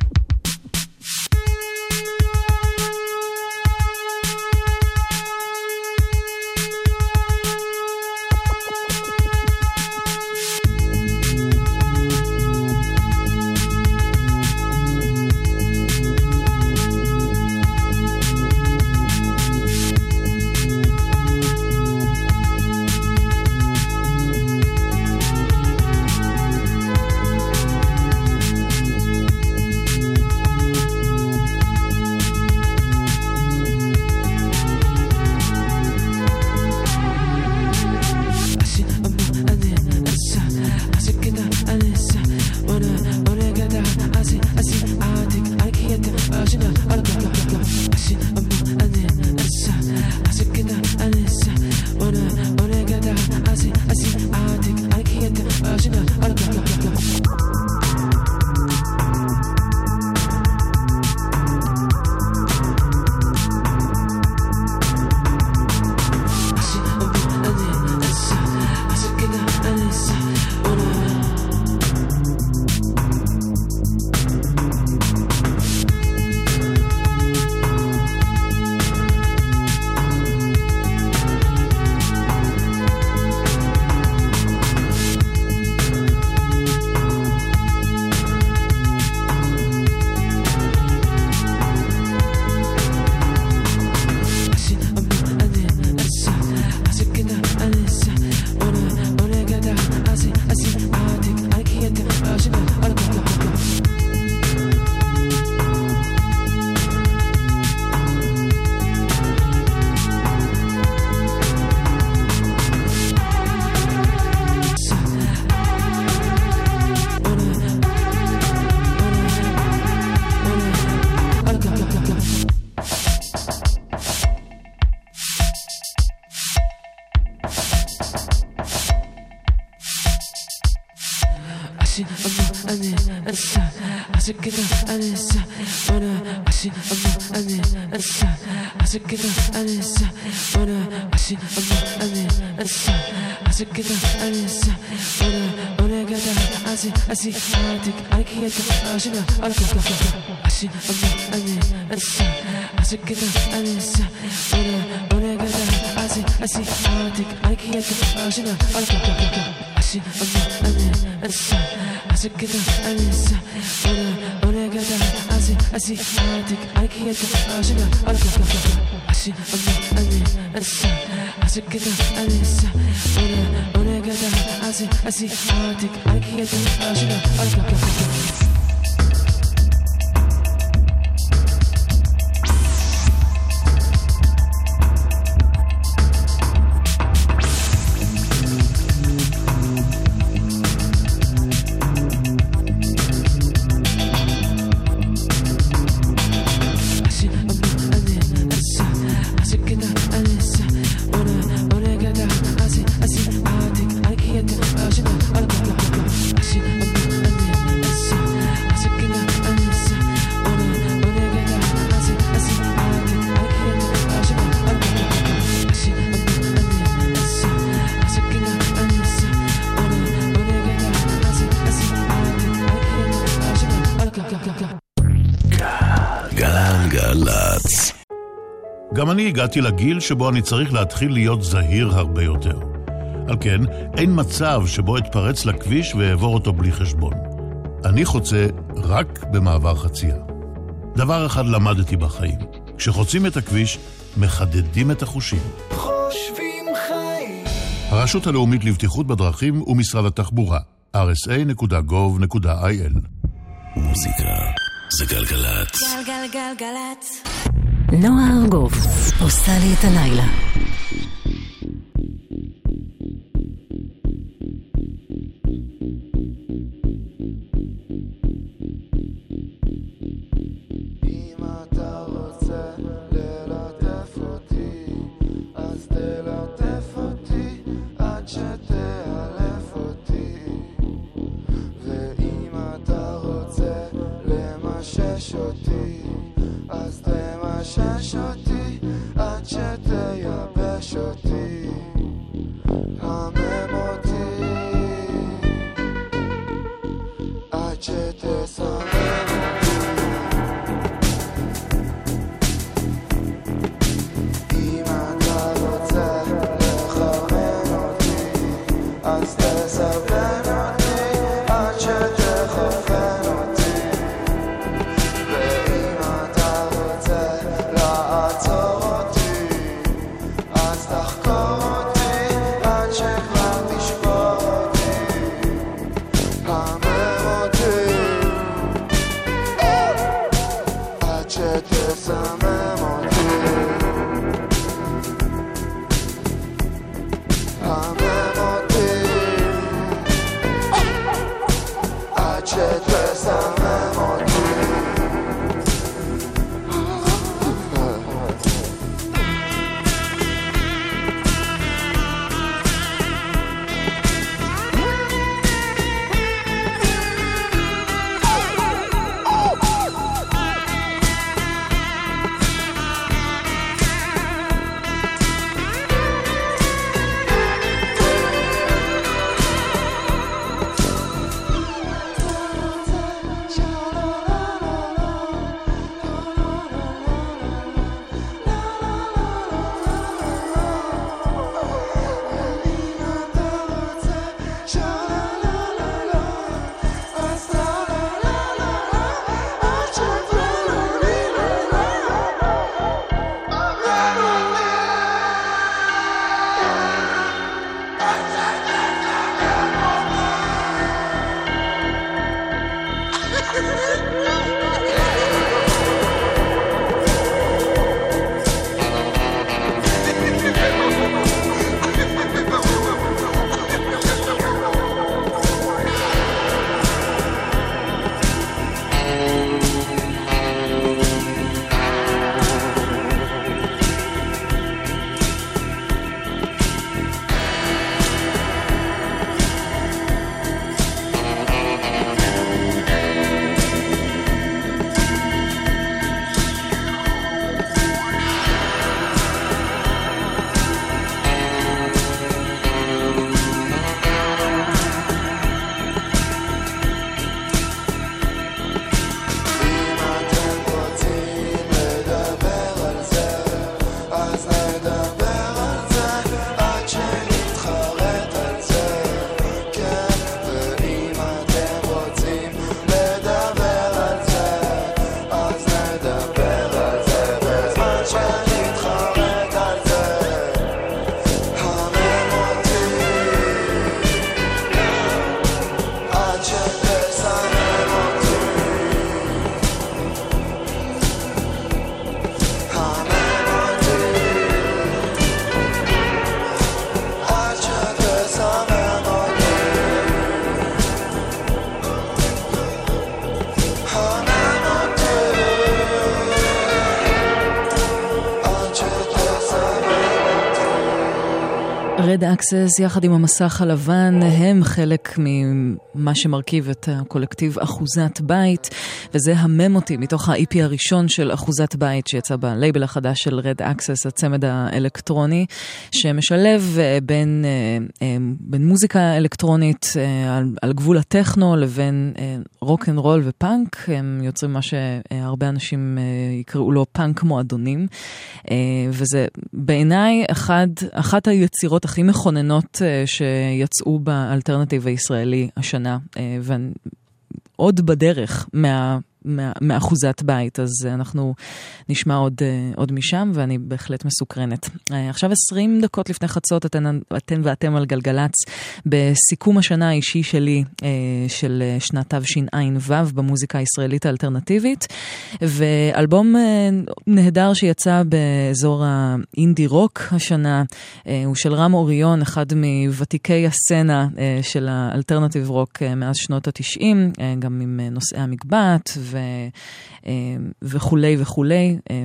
아쉽게도 안 했어 오늘 다시 엄마 안해 안싸 아쉽게도 안 했어 오늘 다시 엄마 안해 안싸 아쉽게도 안 했어 오늘 오늘 가다 아직 아직 아직 알기에도 아시나 알고 다시 엄마 안해 안싸 아쉽게도 안 했어 오늘 오늘 가다 아직 아직 아직 알기에도 아시나 알고 다시 엄마 안해 안싸 아쉽게도 안 했어 عشان اسي حياتك عليك يا عشان عليك عشان اما انا انسى عشان كده انا لسه وانا وانا جدع عشان اسي حياتك عليك يا عشان عليك הגעתי לגיל שבו אני צריך להתחיל להיות זהיר הרבה יותר. על כן, אין מצב שבו אתפרץ לכביש ואעבור אותו בלי חשבון. אני חוצה רק במעבר חצייה. דבר אחד למדתי בחיים, כשחוצים את הכביש, מחדדים את החושים. חושבים חיים הרשות הלאומית לבטיחות בדרכים ומשרד התחבורה, rsa.gov.il מוזיקה זה גלגלצ. גלגלגלגלצ. נועה ארגוב עושה לי את הלילה. Red Axes יחד עם המסך הלבן הם חלק ממה שמרכיב את הקולקטיב אחוזת בית וזה המם אותי מתוך ה-EP הראשון של אחוזת בית שיצא בלייבל החדש של Red Axes, הצמד האלקטרוני שמשלב אה, בין, אה, אה, בין מוזיקה אלקטרונית על, על גבול הטכנו לבין rock and roll ופאנק, הם יוצרים מה שהרבה אנשים יקראו לו פאנק מועדונים. וזה בעיניי אחת היצירות הכי מכוננות אה, שיצאו באלטרנטיב הישראלי השנה, אה, ועוד בדרך מה... מאחוזת בית, אז אנחנו נשמע עוד, אה, עוד משם, ואני בהחלט מסוקרנת. אה, עכשיו 20 דקות לפני חצות, אתן, אתן ואתם על גלגלצ, בסיכום השנה האישי שלי, אה, של שנת תשע"ו במוזיקה הישראלית האלטרנטיבית, ואלבום נהדר שיצא באזור האינדי רוק השנה, הוא של רם אוריון, אחד מוותיקי הסצנה של האלטרנטיב רוק מאז שנות התשעים, אה, גם עם נושאי המקבט אה, וכולי וכולי. אה,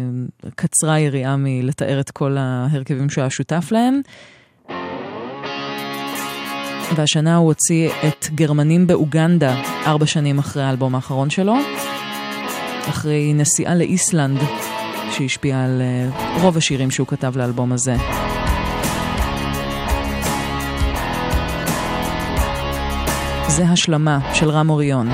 קצרה היריעה מלתאר את כל ההרכבים שהוא היה שותף להם. והשנה הוא הוציא את גרמנים באוגנדה, ארבע שנים אחרי האלבום האחרון שלו, אחרי נסיעה לאיסלנד, שהשפיעה על אה, רוב השירים שהוא כתב לאלבום הזה. זה השלמה של רם אוריון.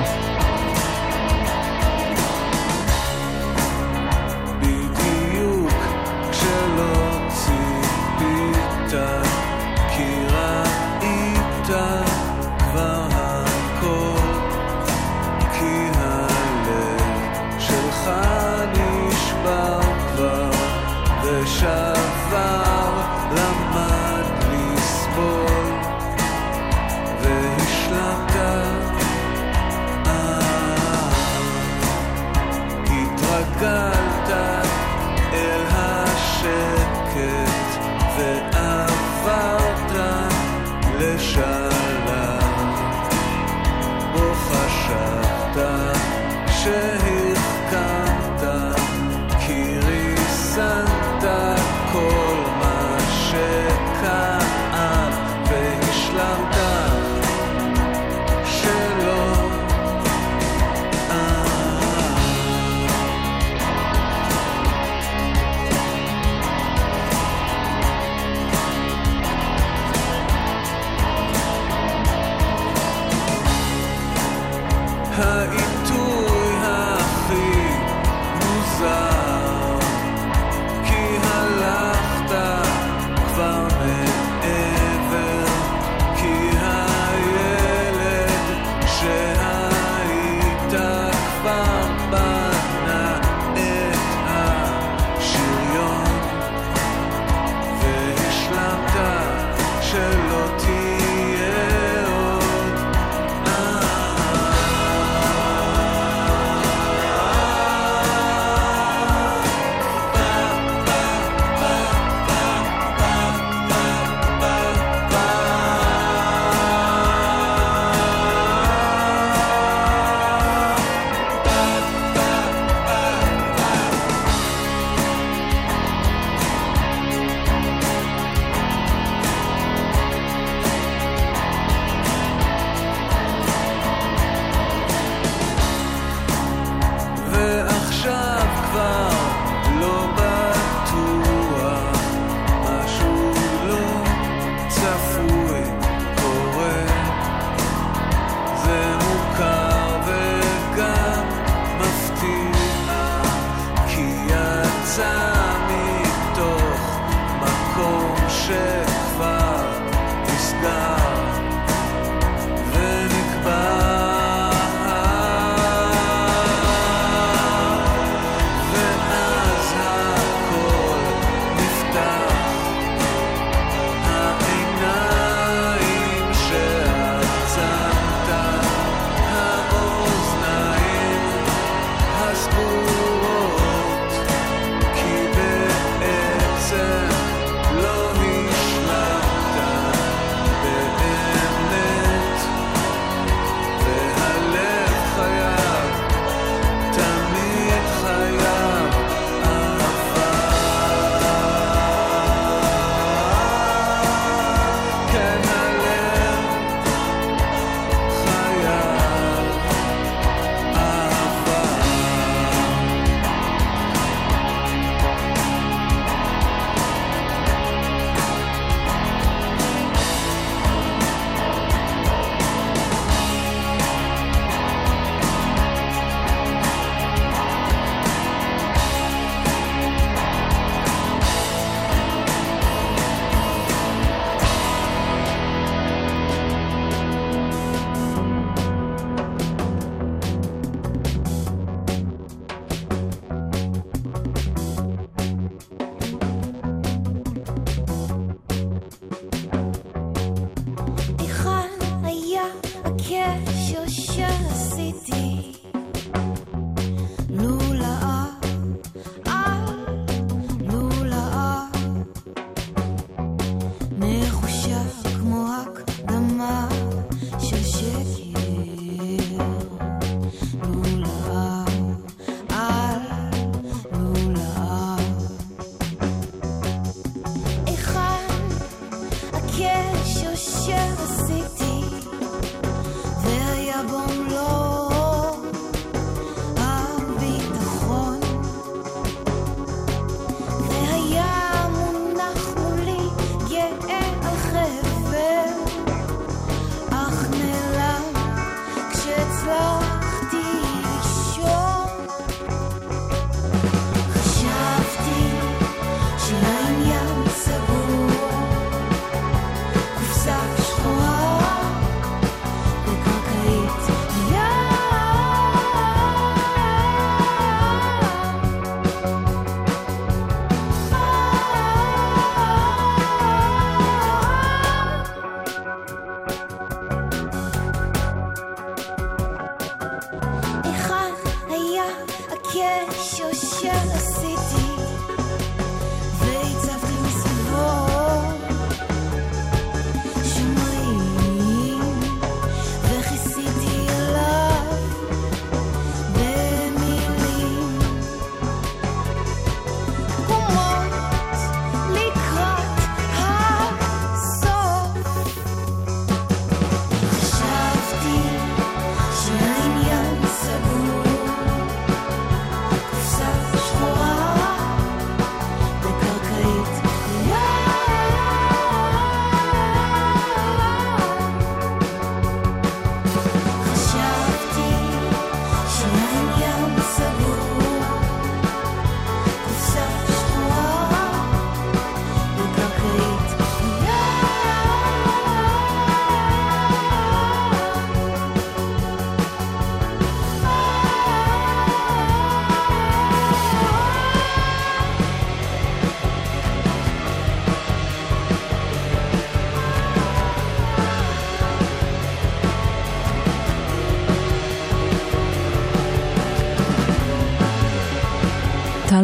可以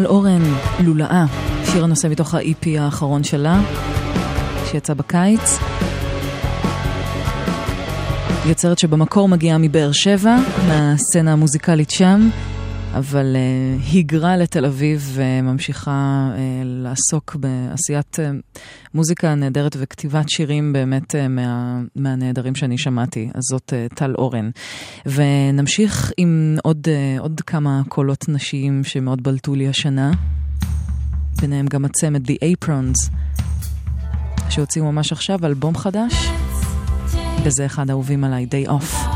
טל אורן, לולאה, שיר הנושא מתוך ה-EP האחרון שלה, שיצא בקיץ. יוצרת שבמקור מגיעה מבאר שבע, מהסצנה המוזיקלית שם, אבל uh, היגרה לתל אביב וממשיכה uh, לעסוק בעשיית uh, מוזיקה נהדרת וכתיבת שירים באמת uh, מה, מהנהדרים שאני שמעתי. אז זאת uh, טל אורן. ונמשיך עם עוד, uh, עוד כמה קולות נשיים שמאוד בלטו לי השנה. ביניהם גם הצמד The Aprons, שהוציאו ממש עכשיו אלבום חדש, וזה אחד האהובים עליי, Day Off.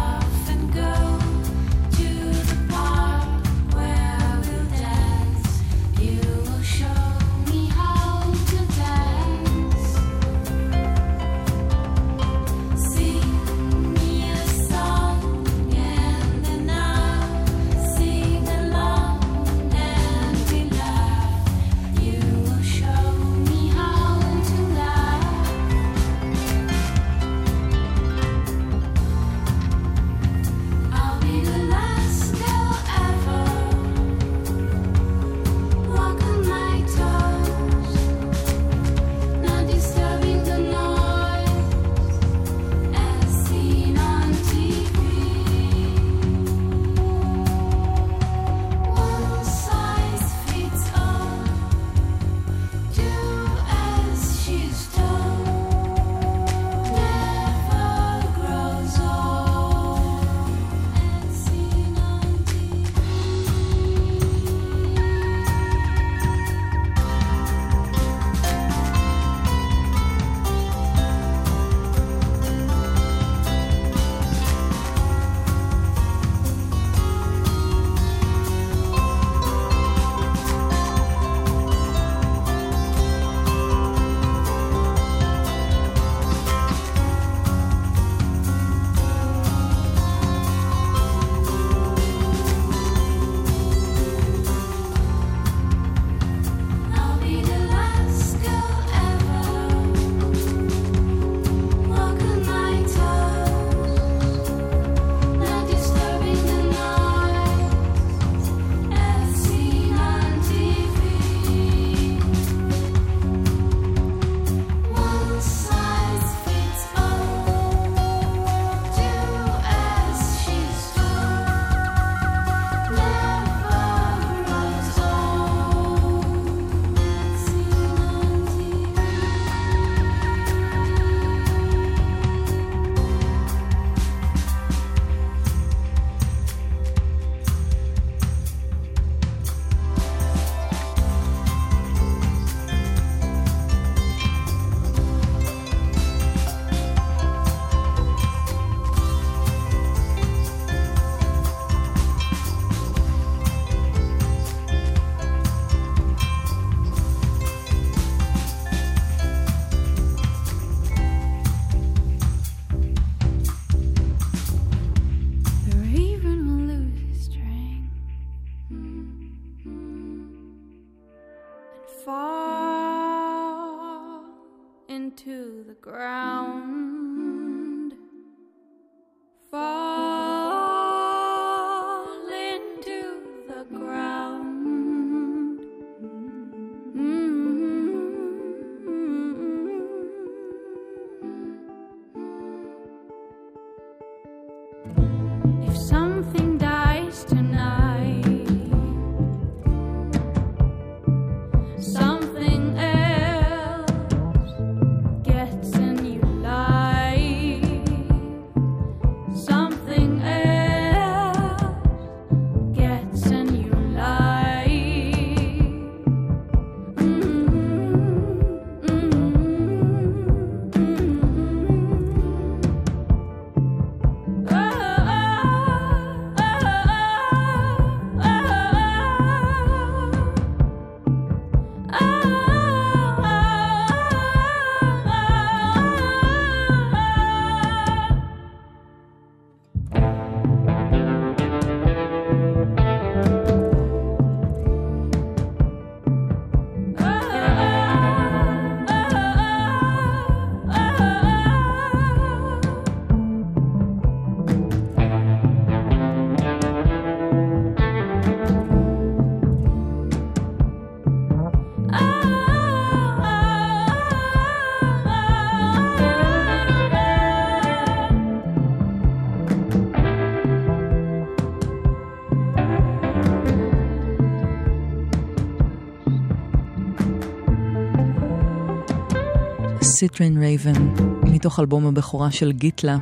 סיטרין רייבן, מתוך אלבום הבכורה של גיטלה.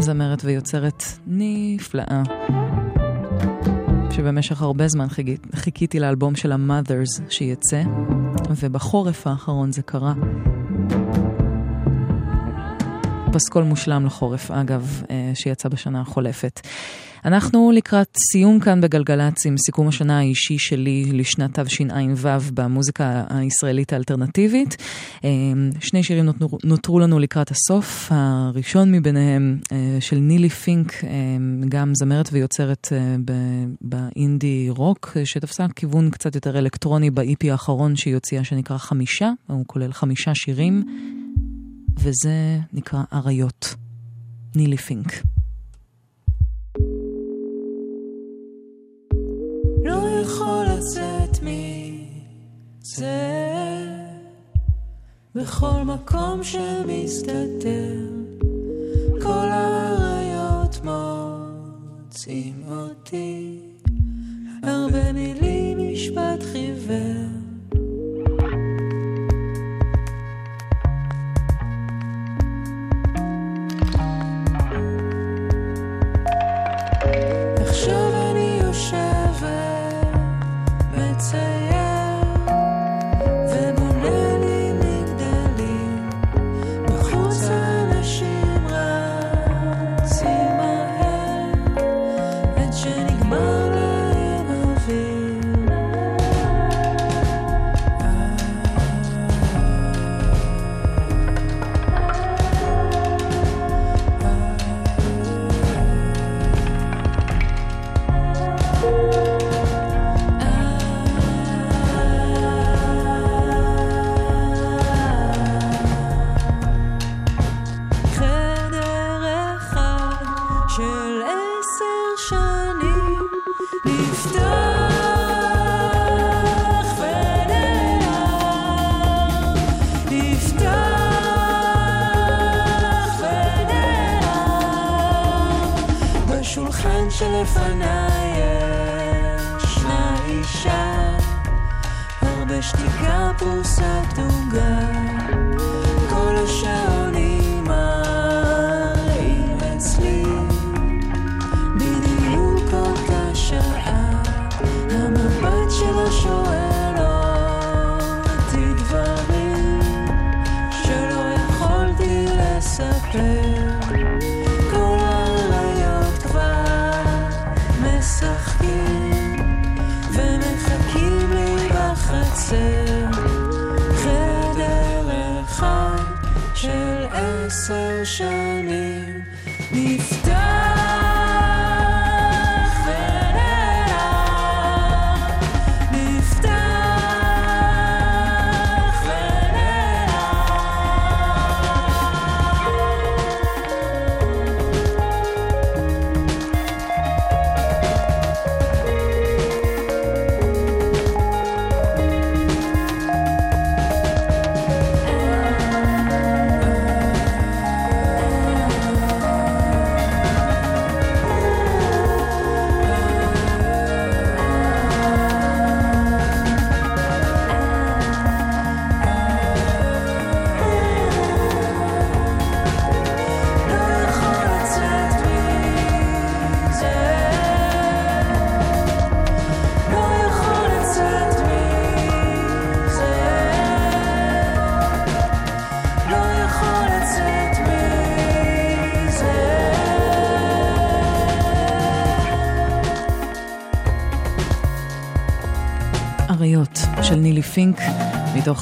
זמרת ויוצרת נפלאה. שבמשך הרבה זמן חיכי- חיכיתי לאלבום של ה-Mothers שיצא, ובחורף האחרון זה קרה. פסקול מושלם לחורף, אגב, אה, שיצא בשנה החולפת. אנחנו לקראת סיום כאן בגלגלצ עם סיכום השנה האישי שלי לשנת תשע"ו במוזיקה הישראלית האלטרנטיבית. אה, שני שירים נותרו, נותרו לנו לקראת הסוף, הראשון מביניהם אה, של נילי פינק, אה, גם זמרת ויוצרת באינדי רוק, שתפסה כיוון קצת יותר אלקטרוני ב-EP האחרון שהיא הוציאה שנקרא חמישה, הוא כולל חמישה שירים, וזה נקרא אריות. נילי פינק. לצאת מזה בכל מקום שמסתתר. כל האריות מוצאים אותי. הרבה מילים משפט חיוור שלפניי ישנה אישה הרבה שתיקה פרוסת עוגה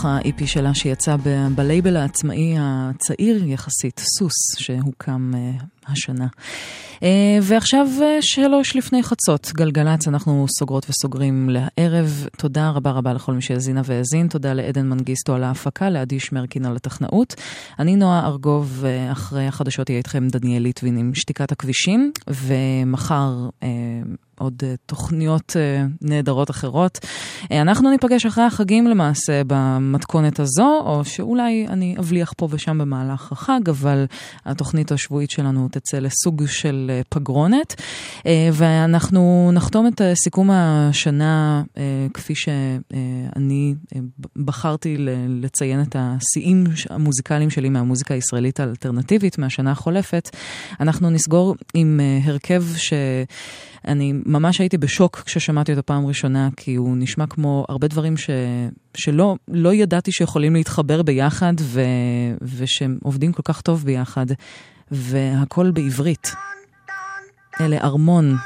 מתוך ה-EP שלה שיצא ב- בלייבל העצמאי הצעיר יחסית, סוס, שהוקם uh, השנה. Uh, ועכשיו uh, שלוש לפני חצות, גלגלצ, אנחנו סוגרות וסוגרים לערב. תודה רבה רבה לכל מי שהאזינה והאזין, תודה לעדן מנגיסטו על ההפקה, לעדי שמרקין על הטכנאות. אני נועה ארגוב, uh, אחרי החדשות יהיה איתכם דניאל ליטבין עם שתיקת הכבישים, ומחר... Uh, עוד uh, תוכניות uh, נהדרות אחרות. Uh, אנחנו ניפגש אחרי החגים למעשה במתכונת הזו, או שאולי אני אבליח פה ושם במהלך החג, אבל התוכנית השבועית שלנו תצא לסוג של פגרונת. ואנחנו נחתום את סיכום השנה כפי שאני בחרתי לציין את השיאים המוזיקליים שלי מהמוזיקה הישראלית האלטרנטיבית מהשנה החולפת. אנחנו נסגור עם הרכב ש... אני ממש הייתי בשוק כששמעתי אותו פעם ראשונה, כי הוא נשמע כמו הרבה דברים ש... שלא לא ידעתי שיכולים להתחבר ביחד, ו... ושהם עובדים כל כך טוב ביחד, והכל בעברית. אלה ארמון,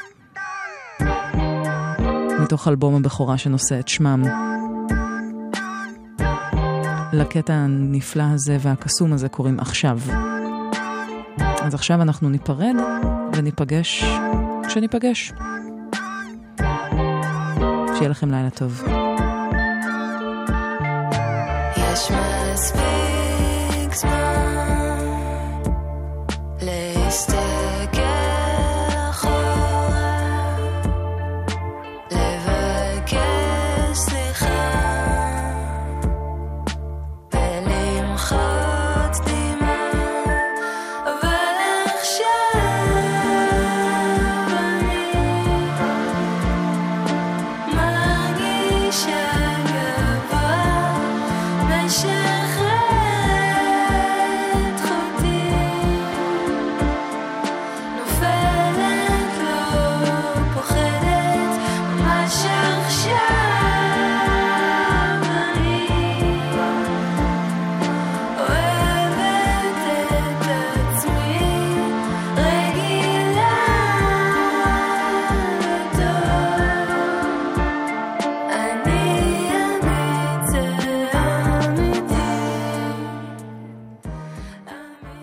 מתוך אלבום הבכורה שנושא את שמם. לקטע הנפלא הזה והקסום הזה קוראים עכשיו. אז עכשיו אנחנו ניפרד וניפגש כשניפגש. שיהיה לכם לילה טוב. יש מספיק זמן